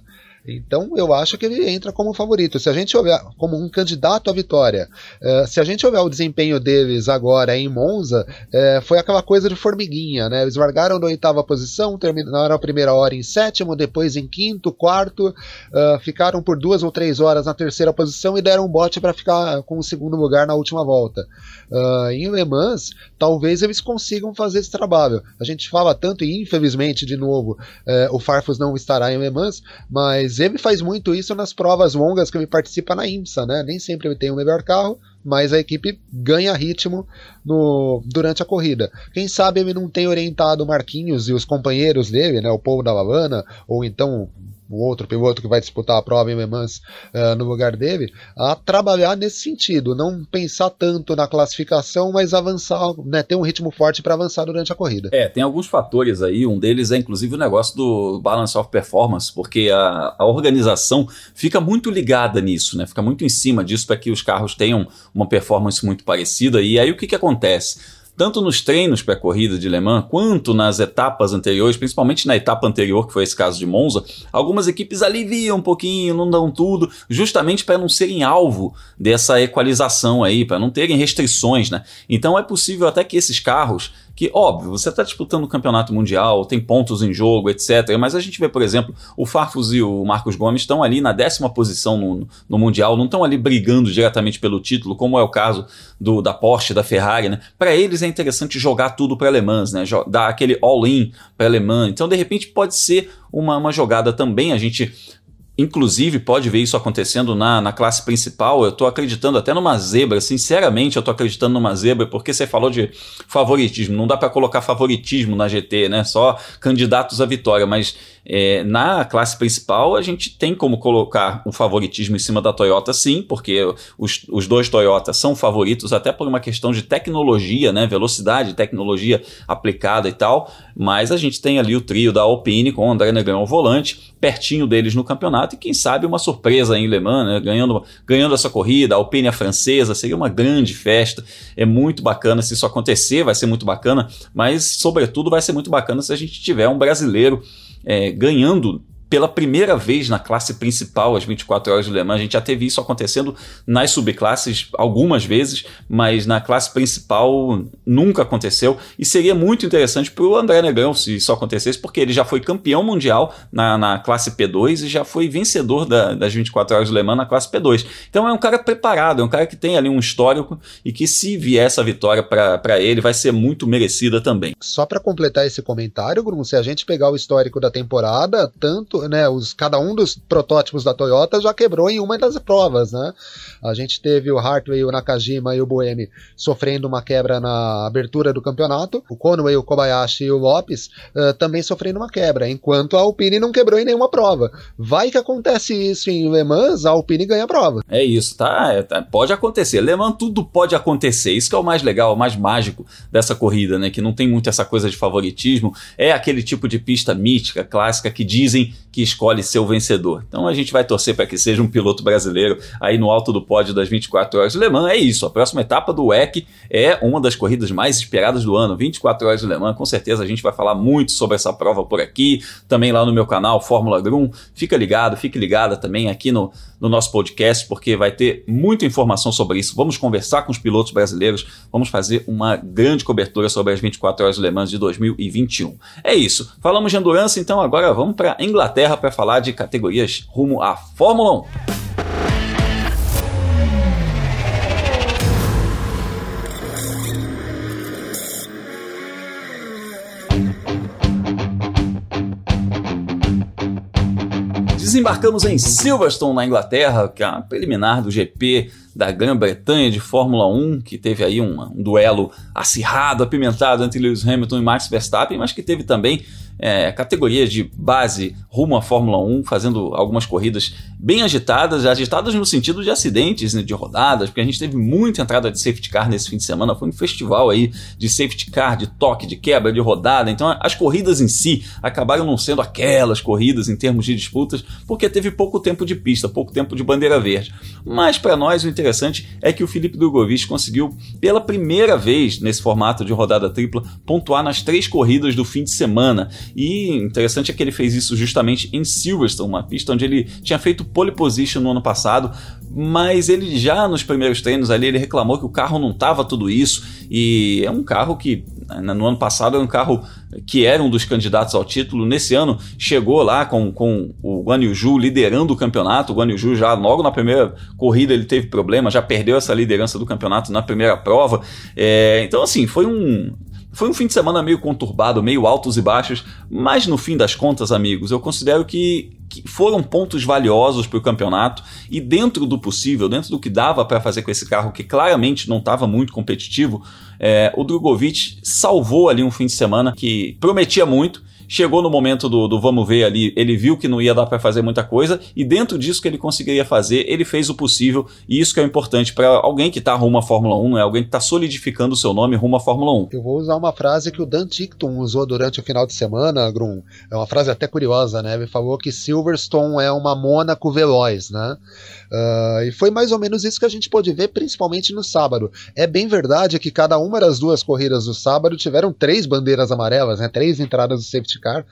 Speaker 2: Então eu acho que ele entra como favorito. Se a gente olhar como um candidato à vitória, uh, se a gente olhar o desempenho deles agora em Monza, uh, foi aquela coisa de formiguinha, né? Eles largaram da oitava posição, terminaram a primeira hora em sétimo, depois em quinto, quarto, uh, ficaram por duas ou três horas na terceira posição e deram um bote para ficar com o segundo lugar na última volta. em Le Mans, talvez eles consigam fazer esse trabalho. A gente fala tanto, e infelizmente, de novo, o Farfus não estará em Le Mans, mas ele faz muito isso nas provas longas que ele participa na IMSA, né? Nem sempre ele tem o melhor carro, mas a equipe ganha ritmo no, durante a corrida. Quem sabe ele não tem orientado o Marquinhos e os companheiros dele, né? O Paul da Lavana, ou então o outro piloto que vai disputar a prova em Le Mans uh, no lugar dele, a trabalhar nesse sentido, não pensar tanto na classificação, mas avançar, né, ter um ritmo forte para avançar durante a corrida.
Speaker 1: É, tem alguns fatores aí, um deles é inclusive o negócio do balance of performance, porque a, a organização fica muito ligada nisso, né, fica muito em cima disso para que os carros tenham uma performance muito parecida, e aí o que, que acontece? Tanto nos treinos para a corrida de Le Mans, quanto nas etapas anteriores, principalmente na etapa anterior, que foi esse caso de Monza, algumas equipes aliviam um pouquinho, não dão tudo, justamente para não serem alvo dessa equalização aí, para não terem restrições, né? Então é possível até que esses carros que, óbvio, você está disputando o campeonato mundial, tem pontos em jogo, etc. Mas a gente vê, por exemplo, o Farfus e o Marcos Gomes estão ali na décima posição no, no Mundial, não estão ali brigando diretamente pelo título, como é o caso do, da Porsche, da Ferrari, né? Para eles é interessante jogar tudo para alemãs, né? Dar aquele all-in para alemã. Então, de repente, pode ser uma, uma jogada também. A gente inclusive pode ver isso acontecendo na, na classe principal. Eu estou acreditando até numa zebra, sinceramente, eu estou acreditando numa zebra, porque você falou de favoritismo. Não dá para colocar favoritismo na GT, né? Só candidatos à vitória, mas é, na classe principal a gente tem como colocar um favoritismo em cima da Toyota, sim, porque os, os dois Toyotas são favoritos, até por uma questão de tecnologia, né? Velocidade, tecnologia aplicada e tal. Mas a gente tem ali o trio da Alpine com o André Negrão ao volante, pertinho deles no campeonato, e quem sabe uma surpresa em Le Mans, né? ganhando, ganhando essa corrida, a Alpine a francesa, seria uma grande festa. É muito bacana se isso acontecer, vai ser muito bacana, mas sobretudo vai ser muito bacana se a gente tiver um brasileiro é, ganhando pela primeira vez na classe principal, as 24 horas de Le Mans. A gente já teve isso acontecendo nas subclasses algumas vezes, mas na classe principal nunca aconteceu. E seria muito interessante para o André Negrão se isso acontecesse, porque ele já foi campeão mundial na, na classe P2 e já foi vencedor da, das 24 horas de Le Mans na classe P2. Então é um cara preparado, é um cara que tem ali um histórico e que se vier essa vitória para ele vai ser muito merecida também.
Speaker 2: Só para completar esse comentário, Bruno, se a gente pegar o histórico da temporada, tanto né, os, cada um dos protótipos da Toyota já quebrou em uma das provas, né? A gente teve o Hartway, o Nakajima e o Boemi sofrendo uma quebra na abertura do campeonato, o Conway, o Kobayashi e o Lopes uh, também sofrendo uma quebra, enquanto a Alpine não quebrou em nenhuma prova. Vai que acontece isso em Le Mans, a Alpine ganha a prova.
Speaker 1: É isso, tá? É, tá pode acontecer. Le Mans tudo pode acontecer. Isso que é o mais legal, o mais mágico dessa corrida, né? Que não tem muito essa coisa de favoritismo. É aquele tipo de pista mítica, clássica, que dizem que escolhe ser o vencedor. Então a gente vai torcer para que seja um piloto brasileiro aí no alto do pódio das 24 horas de Le Mans. É isso, a próxima etapa do WEC é uma das corridas mais esperadas do ano, 24 horas de Le Mans. Com certeza a gente vai falar muito sobre essa prova por aqui, também lá no meu canal Fórmula Grum. Fica ligado, fique ligada também aqui no, no nosso podcast, porque vai ter muita informação sobre isso. Vamos conversar com os pilotos brasileiros, vamos fazer uma grande cobertura sobre as 24 horas de Le Mans de 2021. É isso. Falamos de endurance, então agora vamos para Inglaterra para falar de categorias rumo à Fórmula 1. Desembarcamos em Silverstone, na Inglaterra, que é a preliminar do GP da Grã-Bretanha de Fórmula 1, que teve aí um, um duelo acirrado, apimentado entre Lewis Hamilton e Max Verstappen, mas que teve também é, categorias de base rumo à Fórmula 1, fazendo algumas corridas bem agitadas, agitadas no sentido de acidentes, né, de rodadas, porque a gente teve muita entrada de safety car nesse fim de semana, foi um festival aí de safety car, de toque, de quebra, de rodada, então as corridas em si acabaram não sendo aquelas corridas em termos de disputas, porque teve pouco tempo de pista, pouco tempo de bandeira verde. Mas para nós o interessante é que o Felipe Drogovic conseguiu, pela primeira vez nesse formato de rodada tripla, pontuar nas três corridas do fim de semana. E interessante é que ele fez isso justamente em Silverstone, uma pista onde ele tinha feito pole position no ano passado, mas ele já nos primeiros treinos ali ele reclamou que o carro não estava tudo isso e é um carro que né, no ano passado era um carro que era um dos candidatos ao título. Nesse ano chegou lá com, com o Guan Yu liderando o campeonato. O Guan Yu já logo na primeira corrida ele teve problema, já perdeu essa liderança do campeonato na primeira prova. É, então assim foi um foi um fim de semana meio conturbado, meio altos e baixos, mas no fim das contas, amigos, eu considero que, que foram pontos valiosos para o campeonato e dentro do possível, dentro do que dava para fazer com esse carro, que claramente não estava muito competitivo, é, o Drogovic salvou ali um fim de semana que prometia muito Chegou no momento do, do vamos ver ali, ele viu que não ia dar para fazer muita coisa e dentro disso que ele conseguiria fazer, ele fez o possível e isso que é importante para alguém que tá rumo à Fórmula 1, é alguém que tá solidificando o seu nome rumo à Fórmula 1.
Speaker 2: Eu vou usar uma frase que o Dan Tickton usou durante o final de semana, Grum. É uma frase até curiosa, né? Ele falou que Silverstone é uma Mônaco veloz, né? Uh, e foi mais ou menos isso que a gente pôde ver, principalmente no sábado. É bem verdade que cada uma das duas corridas do sábado tiveram três bandeiras amarelas, né? Três entradas do safety car.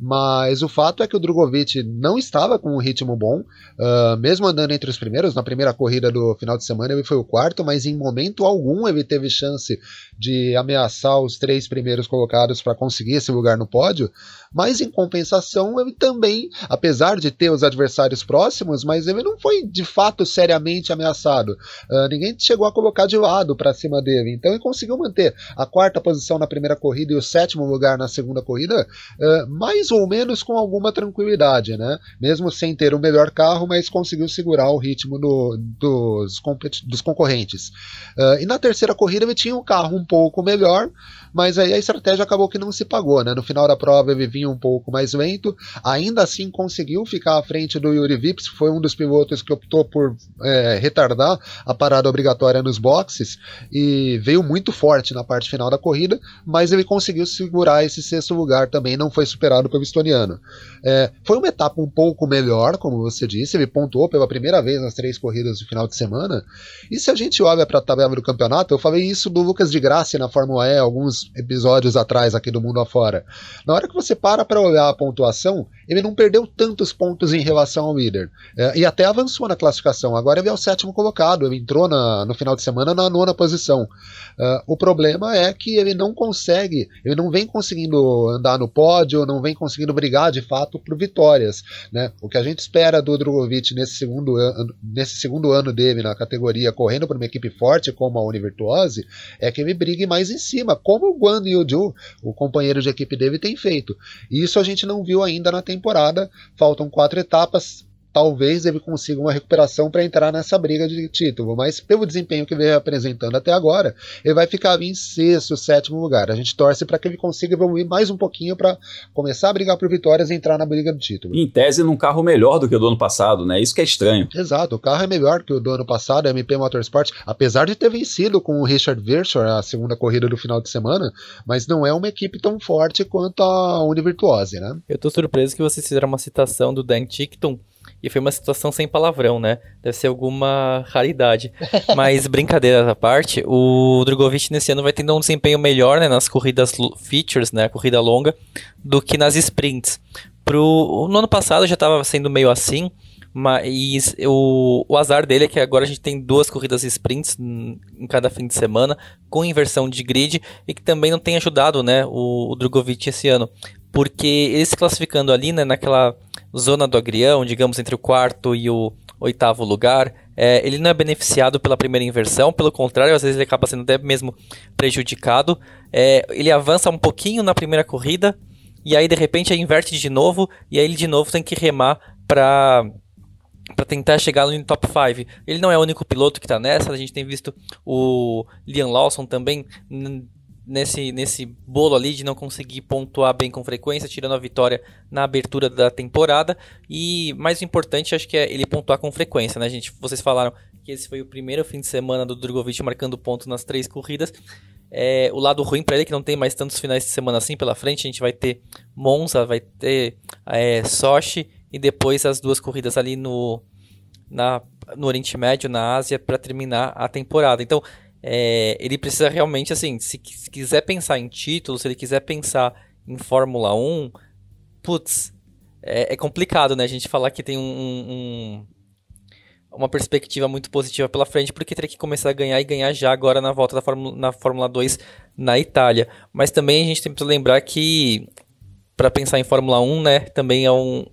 Speaker 2: Mas o fato é que o Drogovic não estava com um ritmo bom, uh, mesmo andando entre os primeiros. Na primeira corrida do final de semana ele foi o quarto, mas em momento algum ele teve chance de ameaçar os três primeiros colocados para conseguir esse lugar no pódio mas em compensação ele também, apesar de ter os adversários próximos, mas ele não foi de fato seriamente ameaçado. Uh, ninguém chegou a colocar de lado para cima dele, então ele conseguiu manter a quarta posição na primeira corrida e o sétimo lugar na segunda corrida, uh, mais ou menos com alguma tranquilidade, né? Mesmo sem ter o melhor carro, mas conseguiu segurar o ritmo do, dos, dos concorrentes. Uh, e na terceira corrida ele tinha um carro um pouco melhor, mas aí a estratégia acabou que não se pagou, né? No final da prova ele vinha um pouco mais lento, ainda assim conseguiu ficar à frente do Yuri Vips, foi um dos pilotos que optou por é, retardar a parada obrigatória nos boxes e veio muito forte na parte final da corrida, mas ele conseguiu segurar esse sexto lugar também, não foi superado pelo estoniano. É, foi uma etapa um pouco melhor, como você disse, ele pontuou pela primeira vez nas três corridas do final de semana, e se a gente olha para a tabela do campeonato, eu falei isso do Lucas de Graça na Fórmula E alguns episódios atrás aqui do Mundo Afora. Na hora que você para para olhar a pontuação, ele não perdeu tantos pontos em relação ao líder. É, e até avançou na classificação. Agora ele é o sétimo colocado. Ele entrou na, no final de semana na nona posição. Uh, o problema é que ele não consegue, ele não vem conseguindo andar no pódio, não vem conseguindo brigar de fato por vitórias. Né? O que a gente espera do Drogovic nesse segundo, ano, nesse segundo ano dele na categoria, correndo por uma equipe forte como a Univirtuose, é que ele brigue mais em cima, como o Guan Yu o companheiro de equipe dele, tem feito. Isso a gente não viu ainda na temporada. Faltam quatro etapas talvez ele consiga uma recuperação para entrar nessa briga de título, mas pelo desempenho que vem apresentando até agora, ele vai ficar ali em sexto, sétimo lugar. A gente torce para que ele consiga evoluir mais um pouquinho para começar a brigar por vitórias e entrar na briga do título.
Speaker 1: Em tese, num carro melhor do que o do ano passado, né? Isso que é estranho.
Speaker 2: Exato, o carro é melhor que o do ano passado, a MP Motorsport, apesar de ter vencido com o Richard Versor a segunda corrida do final de semana, mas não é uma equipe tão forte quanto a Univirtuose, né?
Speaker 3: Eu tô surpreso que vocês fizeram uma citação do Dan Tickton e foi uma situação sem palavrão, né? Deve ser alguma raridade. Mas brincadeira à parte, o Drogovic nesse ano vai tendo um desempenho melhor né, nas corridas features, né? Corrida longa, do que nas sprints. Pro, no ano passado já estava sendo meio assim, mas o, o azar dele é que agora a gente tem duas corridas sprints em cada fim de semana, com inversão de grid, e que também não tem ajudado né, o, o Drogovic esse ano. Porque ele se classificando ali né, naquela zona do agrião, digamos, entre o quarto e o oitavo lugar, é, ele não é beneficiado pela primeira inversão, pelo contrário, às vezes ele acaba sendo até mesmo prejudicado. É, ele avança um pouquinho na primeira corrida, e aí de repente inverte de novo, e aí ele de novo tem que remar para para tentar chegar no top 5. Ele não é o único piloto que está nessa, a gente tem visto o Liam Lawson também nesse, nesse bolo ali de não conseguir pontuar bem com frequência, tirando a vitória na abertura da temporada. E mais importante, acho que é ele pontuar com frequência, né, gente? Vocês falaram que esse foi o primeiro fim de semana do Drogovic marcando ponto nas três corridas. É, o lado ruim para ele é que não tem mais tantos finais de semana assim pela frente. A gente vai ter Monza, vai ter é, Sochi e depois as duas corridas ali no, na, no Oriente Médio, na Ásia, para terminar a temporada. Então, é, ele precisa realmente, assim, se, se, quiser pensar em título, se ele quiser pensar em Fórmula 1, putz, é, é complicado, né? A gente falar que tem um, um, uma perspectiva muito positiva pela frente, porque teria que começar a ganhar e ganhar já agora na volta da Fórmula, na Fórmula 2 na Itália. Mas também a gente tem que lembrar que, para pensar em Fórmula 1, né, também é um,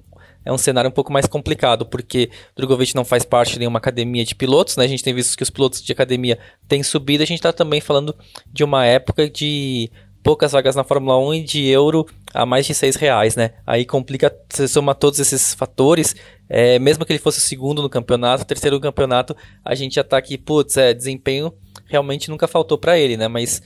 Speaker 3: é um cenário um pouco mais complicado, porque Drogovic não faz parte de nenhuma academia de pilotos, né? A gente tem visto que os pilotos de academia têm subido, a gente está também falando de uma época de poucas vagas na Fórmula 1 e de euro a mais de 6 reais, né? Aí complica, você soma todos esses fatores, é, mesmo que ele fosse o segundo no campeonato, terceiro no campeonato, a gente já tá aqui, putz, é, desempenho realmente nunca faltou para ele, né? Mas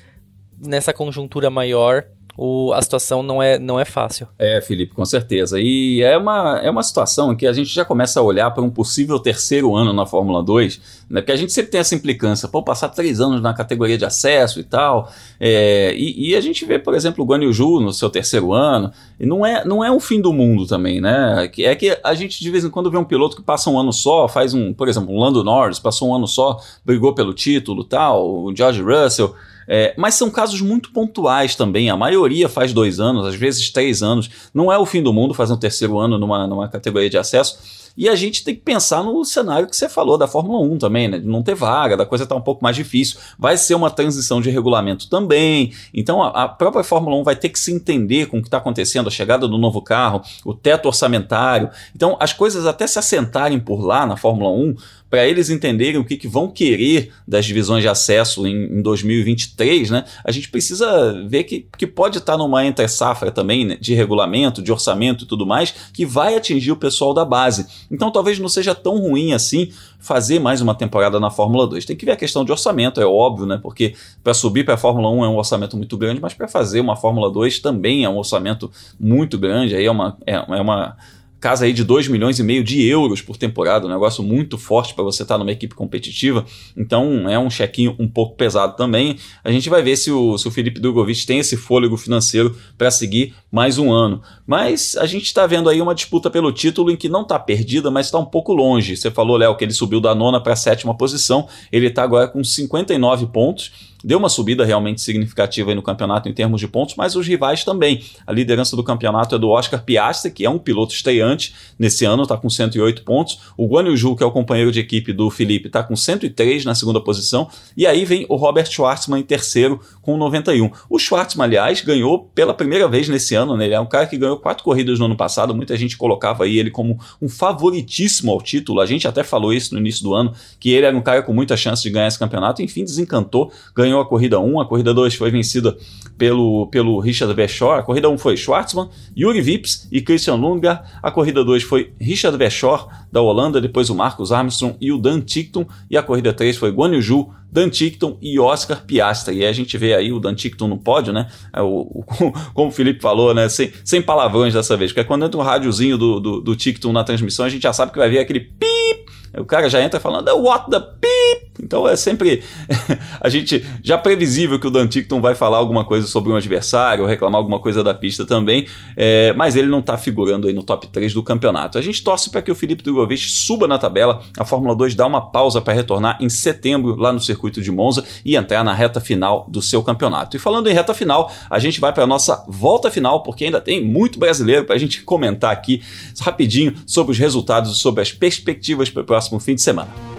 Speaker 3: nessa conjuntura maior, o, a situação não é, não é fácil.
Speaker 1: É, Felipe, com certeza. E é uma, é uma situação em que a gente já começa a olhar para um possível terceiro ano na Fórmula 2, né? Porque a gente sempre tem essa implicância, pô, passar três anos na categoria de acesso e tal. É, e, e, a gente vê, por exemplo, o Guan no seu terceiro ano, e não é, não é um fim do mundo também, né? É que a gente de vez em quando vê um piloto que passa um ano só, faz um, por exemplo, um Lando Norris, passou um ano só, brigou pelo título tal, o George Russell. É, mas são casos muito pontuais também. A maioria faz dois anos, às vezes três anos. Não é o fim do mundo fazer um terceiro ano numa, numa categoria de acesso. E a gente tem que pensar no cenário que você falou da Fórmula 1 também, né? De não ter vaga, da coisa tá um pouco mais difícil. Vai ser uma transição de regulamento também. Então a, a própria Fórmula 1 vai ter que se entender com o que está acontecendo, a chegada do novo carro, o teto orçamentário. Então as coisas até se assentarem por lá na Fórmula 1 para eles entenderem o que, que vão querer das divisões de acesso em, em 2023, né? A gente precisa ver que, que pode estar tá numa entre-safra também né, de regulamento, de orçamento e tudo mais, que vai atingir o pessoal da base. Então talvez não seja tão ruim assim fazer mais uma temporada na Fórmula 2. Tem que ver a questão de orçamento, é óbvio, né? Porque para subir para a Fórmula 1 é um orçamento muito grande, mas para fazer uma Fórmula 2 também é um orçamento muito grande. Aí é uma, é, é uma casa aí de 2 milhões e meio de euros por temporada, um negócio muito forte para você estar tá numa equipe competitiva. Então é um chequinho um pouco pesado também. A gente vai ver se o, se o Felipe Drogovic tem esse fôlego financeiro para seguir mais um ano. Mas a gente está vendo aí uma disputa pelo título em que não está perdida, mas está um pouco longe. Você falou, Léo, que ele subiu da nona para a sétima posição. Ele está agora com 59 pontos deu uma subida realmente significativa no campeonato em termos de pontos, mas os rivais também. A liderança do campeonato é do Oscar Piastri, que é um piloto estreante nesse ano, está com 108 pontos. O Guan Yu que é o companheiro de equipe do Felipe, está com 103 na segunda posição. E aí vem o Robert Schwartzman em terceiro com 91. O Schwartzman, aliás, ganhou pela primeira vez nesse ano, né? Ele é um cara que ganhou quatro corridas no ano passado. Muita gente colocava aí ele como um favoritíssimo ao título. A gente até falou isso no início do ano, que ele era um cara com muita chance de ganhar esse campeonato. Enfim, desencantou, ganhou ganhou a corrida 1, a corrida 2 foi vencida pelo, pelo Richard Verschoor, a corrida 1 foi Schwartzman, Yuri Vips e Christian Lundgaard, a corrida 2 foi Richard Verschoor da Holanda, depois o Marcus Armstrong e o Dan Tickton, e a corrida 3 foi Guan Yu Zhu, Dan Tickton e Oscar Piastri. E a gente vê aí o Dan Tickton no pódio, né? É o, o, como o Felipe falou, né? Sem, sem palavrões dessa vez, porque quando entra um rádiozinho do, do, do Tickton na transmissão, a gente já sabe que vai ver aquele pip o cara já entra falando, what the beep? Então é sempre a gente já previsível que o Dan Tickton vai falar alguma coisa sobre um adversário, ou reclamar alguma coisa da pista também, é, mas ele não está figurando aí no top 3 do campeonato. A gente torce para que o Felipe Drogovic suba na tabela, a Fórmula 2 dá uma pausa para retornar em setembro lá no circuito de Monza e entrar na reta final do seu campeonato. E falando em reta final, a gente vai para a nossa volta final, porque ainda tem muito brasileiro para a gente comentar aqui rapidinho sobre os resultados, sobre as perspectivas para o próximo fim de semana.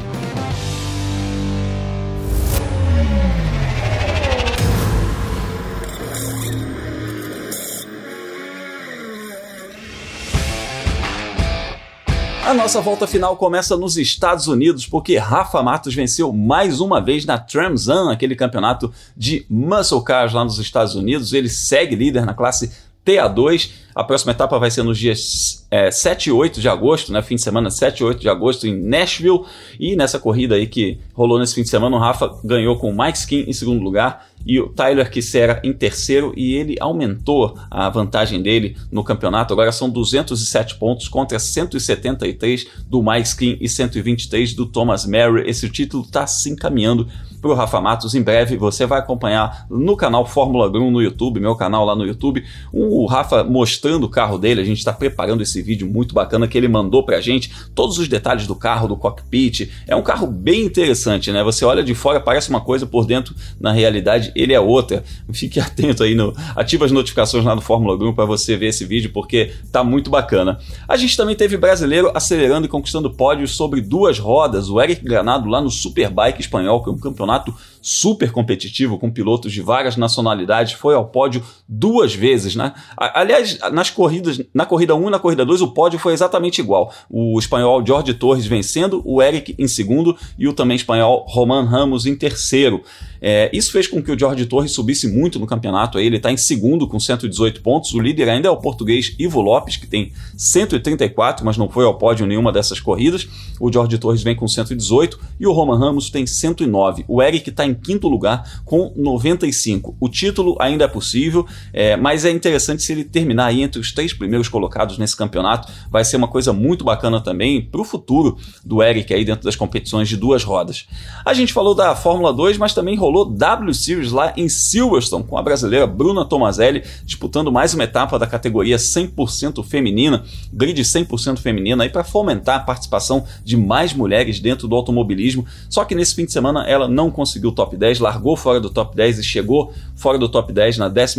Speaker 1: A nossa volta final começa nos Estados Unidos, porque Rafa Matos venceu mais uma vez na Tramzan, aquele campeonato de muscle cars lá nos Estados Unidos. Ele segue líder na classe TA2. A próxima etapa vai ser nos dias é, 7 e 8 de agosto, né? Fim de semana 7 e 8 de agosto em Nashville. E nessa corrida aí que rolou nesse fim de semana, o Rafa ganhou com o Mike Skin em segundo lugar e o Tyler Kissera em terceiro. E ele aumentou a vantagem dele no campeonato. Agora são 207 pontos contra 173 do Mike Skin e 123 do Thomas Mary. Esse título está se encaminhando para o Rafa Matos. Em breve você vai acompanhar no canal Fórmula Grum no YouTube, meu canal lá no YouTube, o Rafa mostrando o carro dele. A gente está preparando esse vídeo muito bacana que ele mandou para a gente, todos os detalhes do carro, do cockpit. É um carro bem interessante, né? Você olha de fora, parece uma coisa, por dentro, na realidade, ele é outra. Fique atento aí, no, ative as notificações lá no Fórmula Grum para você ver esse vídeo, porque tá muito bacana. A gente também teve brasileiro acelerando e conquistando pódios sobre duas rodas. O Eric Granado lá no Superbike espanhol, que é um campeonato super competitivo com pilotos de várias nacionalidades, foi ao pódio duas vezes, né? Aliás, nas corridas, na corrida 1 e na corrida 2, o pódio foi exatamente igual. O espanhol Jorge Torres vencendo, o Eric em segundo e o também espanhol Roman Ramos em terceiro. É, isso fez com que o Jorge Torres subisse muito no campeonato. Aí ele está em segundo com 118 pontos. O líder ainda é o português Ivo Lopes, que tem 134, mas não foi ao pódio nenhuma dessas corridas. O Jorge Torres vem com 118 e o Roman Ramos tem 109. O Eric está em quinto lugar com 95. O título ainda é possível, é, mas é interessante se ele terminar aí entre os três primeiros colocados nesse campeonato. Vai ser uma coisa muito bacana também para o futuro do Eric aí dentro das competições de duas rodas. A gente falou da Fórmula 2, mas também rolou W Series lá em Silverstone, com a brasileira Bruna Tomazelli disputando mais uma etapa da categoria 100% feminina, grid 100% feminina, aí para fomentar a participação de mais mulheres dentro do automobilismo. Só que nesse fim de semana ela não conseguiu top 10, largou fora do top 10 e chegou fora do top 10 na 12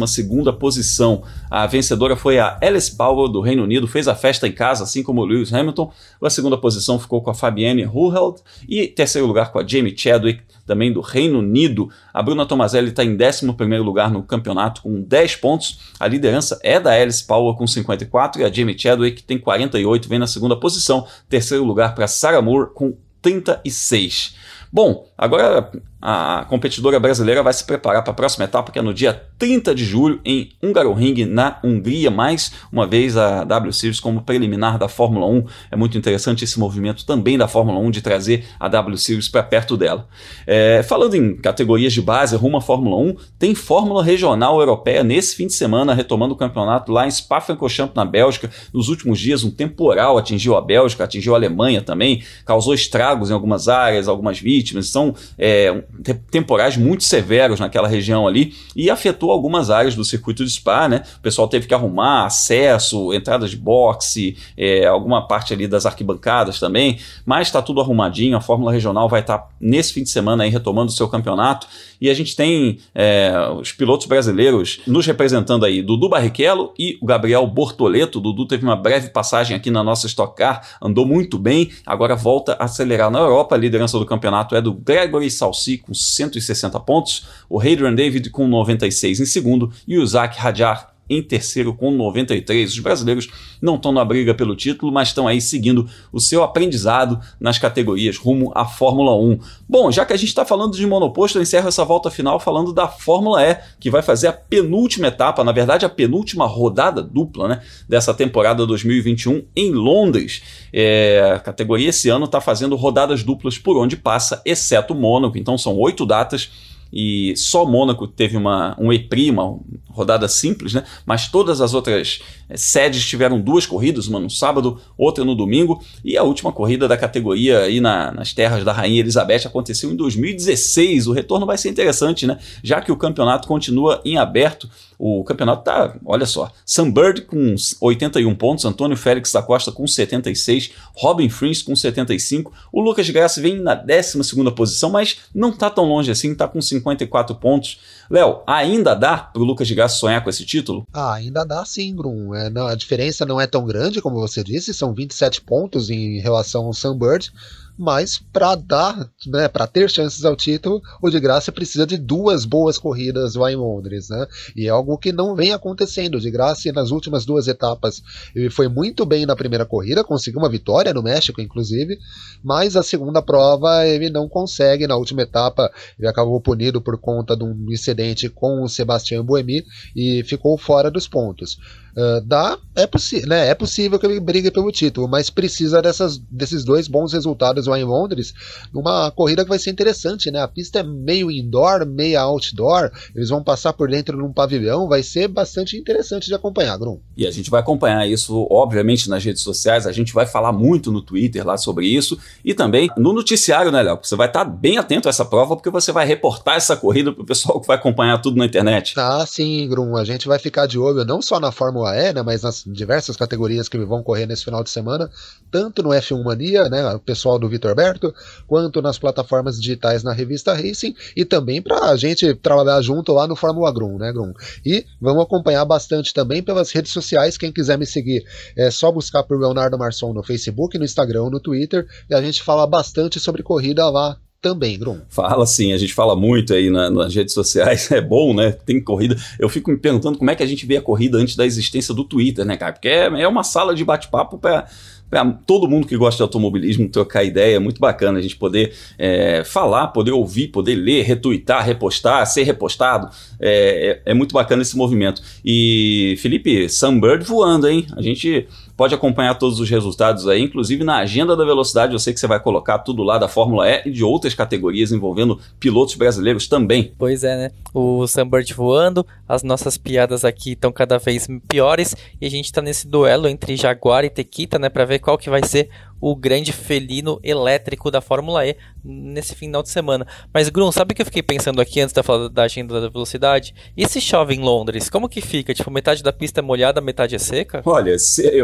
Speaker 1: posição. A vencedora foi a Alice Powell do Reino Unido, fez a festa em casa, assim como Lewis Hamilton. A segunda posição ficou com a Fabienne Ruheld e terceiro lugar com a Jamie Chadwick também do Reino Unido. A Bruna Tomazelli está em 11 lugar no campeonato com 10 pontos. A liderança é da Alice Power com 54 e a Jamie Chadwick tem 48, vem na segunda posição. Terceiro lugar para Sarah Moore com 36. Bom, agora a competidora brasileira vai se preparar para a próxima etapa, que é no dia 30 de julho, em Hungaroring, na Hungria. Mais uma vez a W Series como preliminar da Fórmula 1. É muito interessante esse movimento também da Fórmula 1 de trazer a W Series para perto dela. É, falando em categorias de base rumo à Fórmula 1, tem Fórmula Regional Europeia nesse fim de semana, retomando o campeonato lá em Spa-Francorchamps, na Bélgica. Nos últimos dias, um temporal atingiu a Bélgica, atingiu a Alemanha também, causou estragos em algumas áreas, algumas vítimas. São é, temporais muito severos naquela região ali e afetou algumas áreas do circuito de Spa, né? O pessoal teve que arrumar acesso, entradas de boxe, é, alguma parte ali das arquibancadas também, mas está tudo arrumadinho. A Fórmula Regional vai estar tá nesse fim de semana aí retomando o seu campeonato e a gente tem é, os pilotos brasileiros nos representando aí, Dudu Barrichello e o Gabriel Bortoleto. Dudu teve uma breve passagem aqui na nossa Stock Car, andou muito bem, agora volta a acelerar na Europa. A liderança do campeonato é do Gregory Salsi com 160 pontos, o Hadrian David com 96 em segundo e o Zach Hadjar em terceiro com 93. Os brasileiros não estão na briga pelo título, mas estão aí seguindo o seu aprendizado nas categorias rumo à Fórmula 1. Bom, já que a gente está falando de monoposto, eu encerro essa volta final falando da Fórmula E, que vai fazer a penúltima etapa, na verdade a penúltima rodada dupla né, dessa temporada 2021 em Londres. É, a categoria esse ano está fazendo rodadas duplas por onde passa, exceto Mônaco, então são oito datas e só Mônaco teve uma, um EPRI, uma rodada simples, né? mas todas as outras é, sedes tiveram duas corridas, uma no sábado, outra no domingo, e a última corrida da categoria aí na, nas terras da Rainha Elizabeth aconteceu em 2016. O retorno vai ser interessante, né? já que o campeonato continua em aberto. O campeonato tá, olha só, Sunbird com 81 pontos, Antônio Félix da Costa com 76, Robin Frins com 75, o Lucas Graça vem na 12 posição, mas não tá tão longe assim, tá com 54 pontos. Léo, ainda dá pro Lucas de Graça sonhar com esse título?
Speaker 2: Ah, ainda dá sim, Grum. É, não, a diferença não é tão grande, como você disse, são 27 pontos em relação ao Sunbird, mas para dar, né, para ter chances ao título, o de graça precisa de duas boas corridas lá em Londres, né? E é algo que não vem acontecendo. De graça nas últimas duas etapas ele foi muito bem na primeira corrida, conseguiu uma vitória no México, inclusive, mas a segunda prova ele não consegue. Na última etapa ele acabou punido por conta de um incidente com o Sebastião Buemi e ficou fora dos pontos. Uh, dá, é, né, é possível que ele brigue pelo título, mas precisa dessas, desses dois bons resultados lá em Londres, numa corrida que vai ser interessante, né? A pista é meio indoor, meio outdoor, eles vão passar por dentro de um pavilhão, vai ser bastante interessante de acompanhar, Grum.
Speaker 1: E a gente vai acompanhar isso, obviamente, nas redes sociais, a gente vai falar muito no Twitter lá sobre isso, e também no noticiário, né, Léo? Você vai estar bem atento a essa prova, porque você vai reportar essa corrida para o pessoal que vai acompanhar tudo na internet.
Speaker 2: Ah, sim, Grum, a gente vai ficar de olho não só na Fórmula Fórmula E, né, mas nas diversas categorias que vão correr nesse final de semana, tanto no F1 Mania, né, o pessoal do Vitor Berto, quanto nas plataformas digitais na revista Racing e também para a gente trabalhar junto lá no Fórmula Grum, né, Grum? E vamos acompanhar bastante também pelas redes sociais. Quem quiser me seguir é só buscar por Leonardo Marçom no Facebook, no Instagram, no Twitter, e a gente fala bastante sobre corrida lá também, Grum.
Speaker 1: Fala sim, a gente fala muito aí na, nas redes sociais, é bom, né? Tem corrida. Eu fico me perguntando como é que a gente vê a corrida antes da existência do Twitter, né, cara? Porque é, é uma sala de bate-papo para todo mundo que gosta de automobilismo trocar ideia, é muito bacana a gente poder é, falar, poder ouvir, poder ler, retweetar, repostar, ser repostado. É, é, é, muito bacana esse movimento. E Felipe, Sunbird voando, hein? A gente pode acompanhar todos os resultados aí, inclusive na agenda da velocidade, eu sei que você vai colocar tudo lá da Fórmula E e de outras categorias envolvendo pilotos brasileiros também.
Speaker 3: Pois é, né? O Sunbird voando, as nossas piadas aqui estão cada vez piores e a gente está nesse duelo entre Jaguar e Tequita, né, para ver qual que vai ser o grande felino elétrico da Fórmula E nesse final de semana. Mas, Grum, sabe o que eu fiquei pensando aqui antes da falar da agenda da velocidade? E se chove em Londres, como que fica? Tipo, metade da pista é molhada, metade é seca?
Speaker 1: Olha,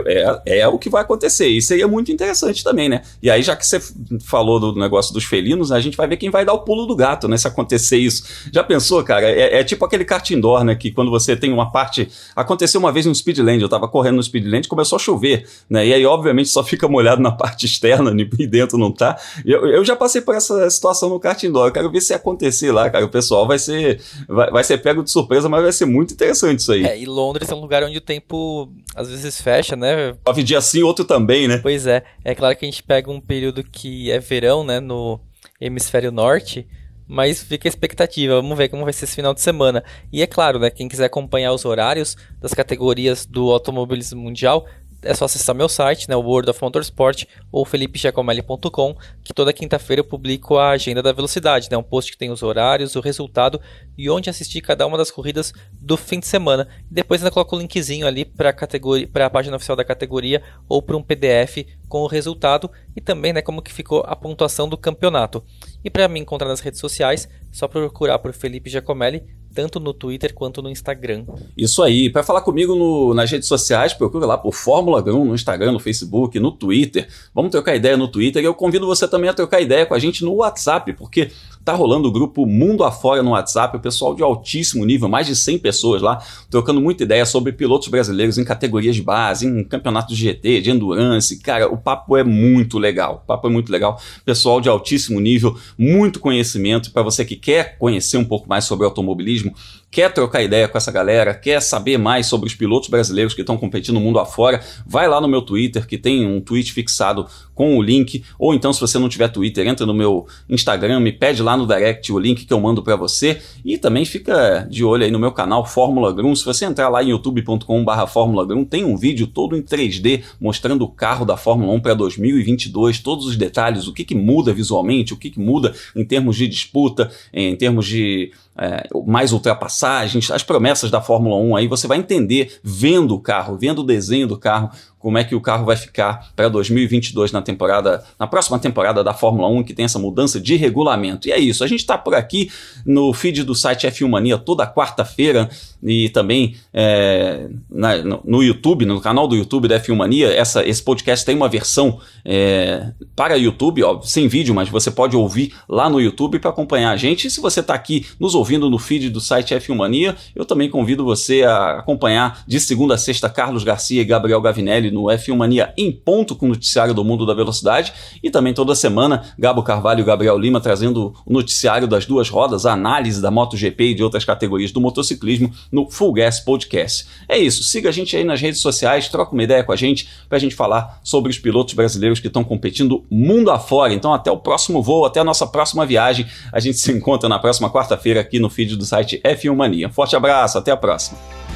Speaker 1: é, é o que vai acontecer. Isso aí é muito interessante também, né? E aí, já que você falou do negócio dos felinos, a gente vai ver quem vai dar o pulo do gato, né? Se acontecer isso. Já pensou, cara? É, é tipo aquele kart indoor, né? Que quando você tem uma parte. Aconteceu uma vez no Speedland, eu tava correndo no Speedland, começou a chover, né? E aí, obviamente, só fica molhado na parte parte externa e dentro não tá. Eu, eu já passei por essa situação no kart indoor. Eu quero ver se acontecer lá, cara. O pessoal vai ser, vai, vai ser pego de surpresa, mas vai ser muito interessante isso aí.
Speaker 3: É, e Londres é um lugar onde o tempo às vezes fecha, né?
Speaker 1: Nove dias sim, outro também, né?
Speaker 3: Pois é. É claro que a gente pega um período que é verão, né? No hemisfério norte. Mas fica a expectativa, vamos ver como vai ser esse final de semana. E é claro, né, quem quiser acompanhar os horários das categorias do automobilismo mundial, é só acessar meu site, né, o World of Motorsport ou felipejacomelli.com, que toda quinta-feira eu publico a agenda da velocidade, né, um post que tem os horários, o resultado e onde assistir cada uma das corridas do fim de semana. Depois ainda coloco o linkzinho ali para a página oficial da categoria ou para um PDF com o resultado e também né, como que ficou a pontuação do campeonato. E para me encontrar nas redes sociais, só procurar por Felipe Giacomelli tanto no Twitter quanto no Instagram.
Speaker 1: Isso aí. Para falar comigo no, nas redes sociais, procure lá por Fórmula Grão no Instagram, no Facebook, no Twitter. Vamos trocar ideia no Twitter e eu convido você também a trocar ideia com a gente no WhatsApp, porque tá rolando o grupo Mundo Afora no WhatsApp, o pessoal de altíssimo nível, mais de 100 pessoas lá, trocando muita ideia sobre pilotos brasileiros em categorias de base, em campeonatos de GT, de endurance. Cara, o papo é muito legal. O papo é muito legal. Pessoal de altíssimo nível, muito conhecimento para você que quer conhecer um pouco mais sobre automobilismo, quer trocar ideia com essa galera, quer saber mais sobre os pilotos brasileiros que estão competindo mundo afora, vai lá no meu Twitter, que tem um tweet fixado com o link, ou então se você não tiver Twitter, entra no meu Instagram, me pede lá no direct o link que eu mando para você, e também fica de olho aí no meu canal Fórmula Grum, se você entrar lá em youtube.com/barra Fórmula Grum, tem um vídeo todo em 3D mostrando o carro da Fórmula 1 para 2022, todos os detalhes, o que, que muda visualmente, o que, que muda em termos de disputa, em termos de é, mais ultrapassagens, as promessas da Fórmula 1 aí, você vai entender vendo o carro, vendo o desenho do carro, como é que o carro vai ficar para 2022 na temporada, na próxima temporada da Fórmula 1, que tem essa mudança de regulamento. E é isso, a gente está por aqui no feed do site F1 Mania toda quarta-feira e também é, na, no YouTube, no canal do YouTube da F1 Mania, essa, esse podcast tem uma versão é, para YouTube, ó, sem vídeo, mas você pode ouvir lá no YouTube para acompanhar a gente. E se você está aqui nos ouvindo no feed do site F1 Mania, eu também convido você a acompanhar de segunda a sexta Carlos Garcia e Gabriel Gavinelli no F1 Mania em ponto com o noticiário do mundo da velocidade e também toda semana Gabo Carvalho e Gabriel Lima trazendo o noticiário das duas rodas, a análise da MotoGP e de outras categorias do motociclismo no Full Gas Podcast. É isso, siga a gente aí nas redes sociais, troca uma ideia com a gente para a gente falar sobre os pilotos brasileiros que estão competindo mundo afora. Então até o próximo voo, até a nossa próxima viagem. A gente se encontra na próxima quarta-feira aqui no feed do site F1 Mania. Forte abraço, até a próxima.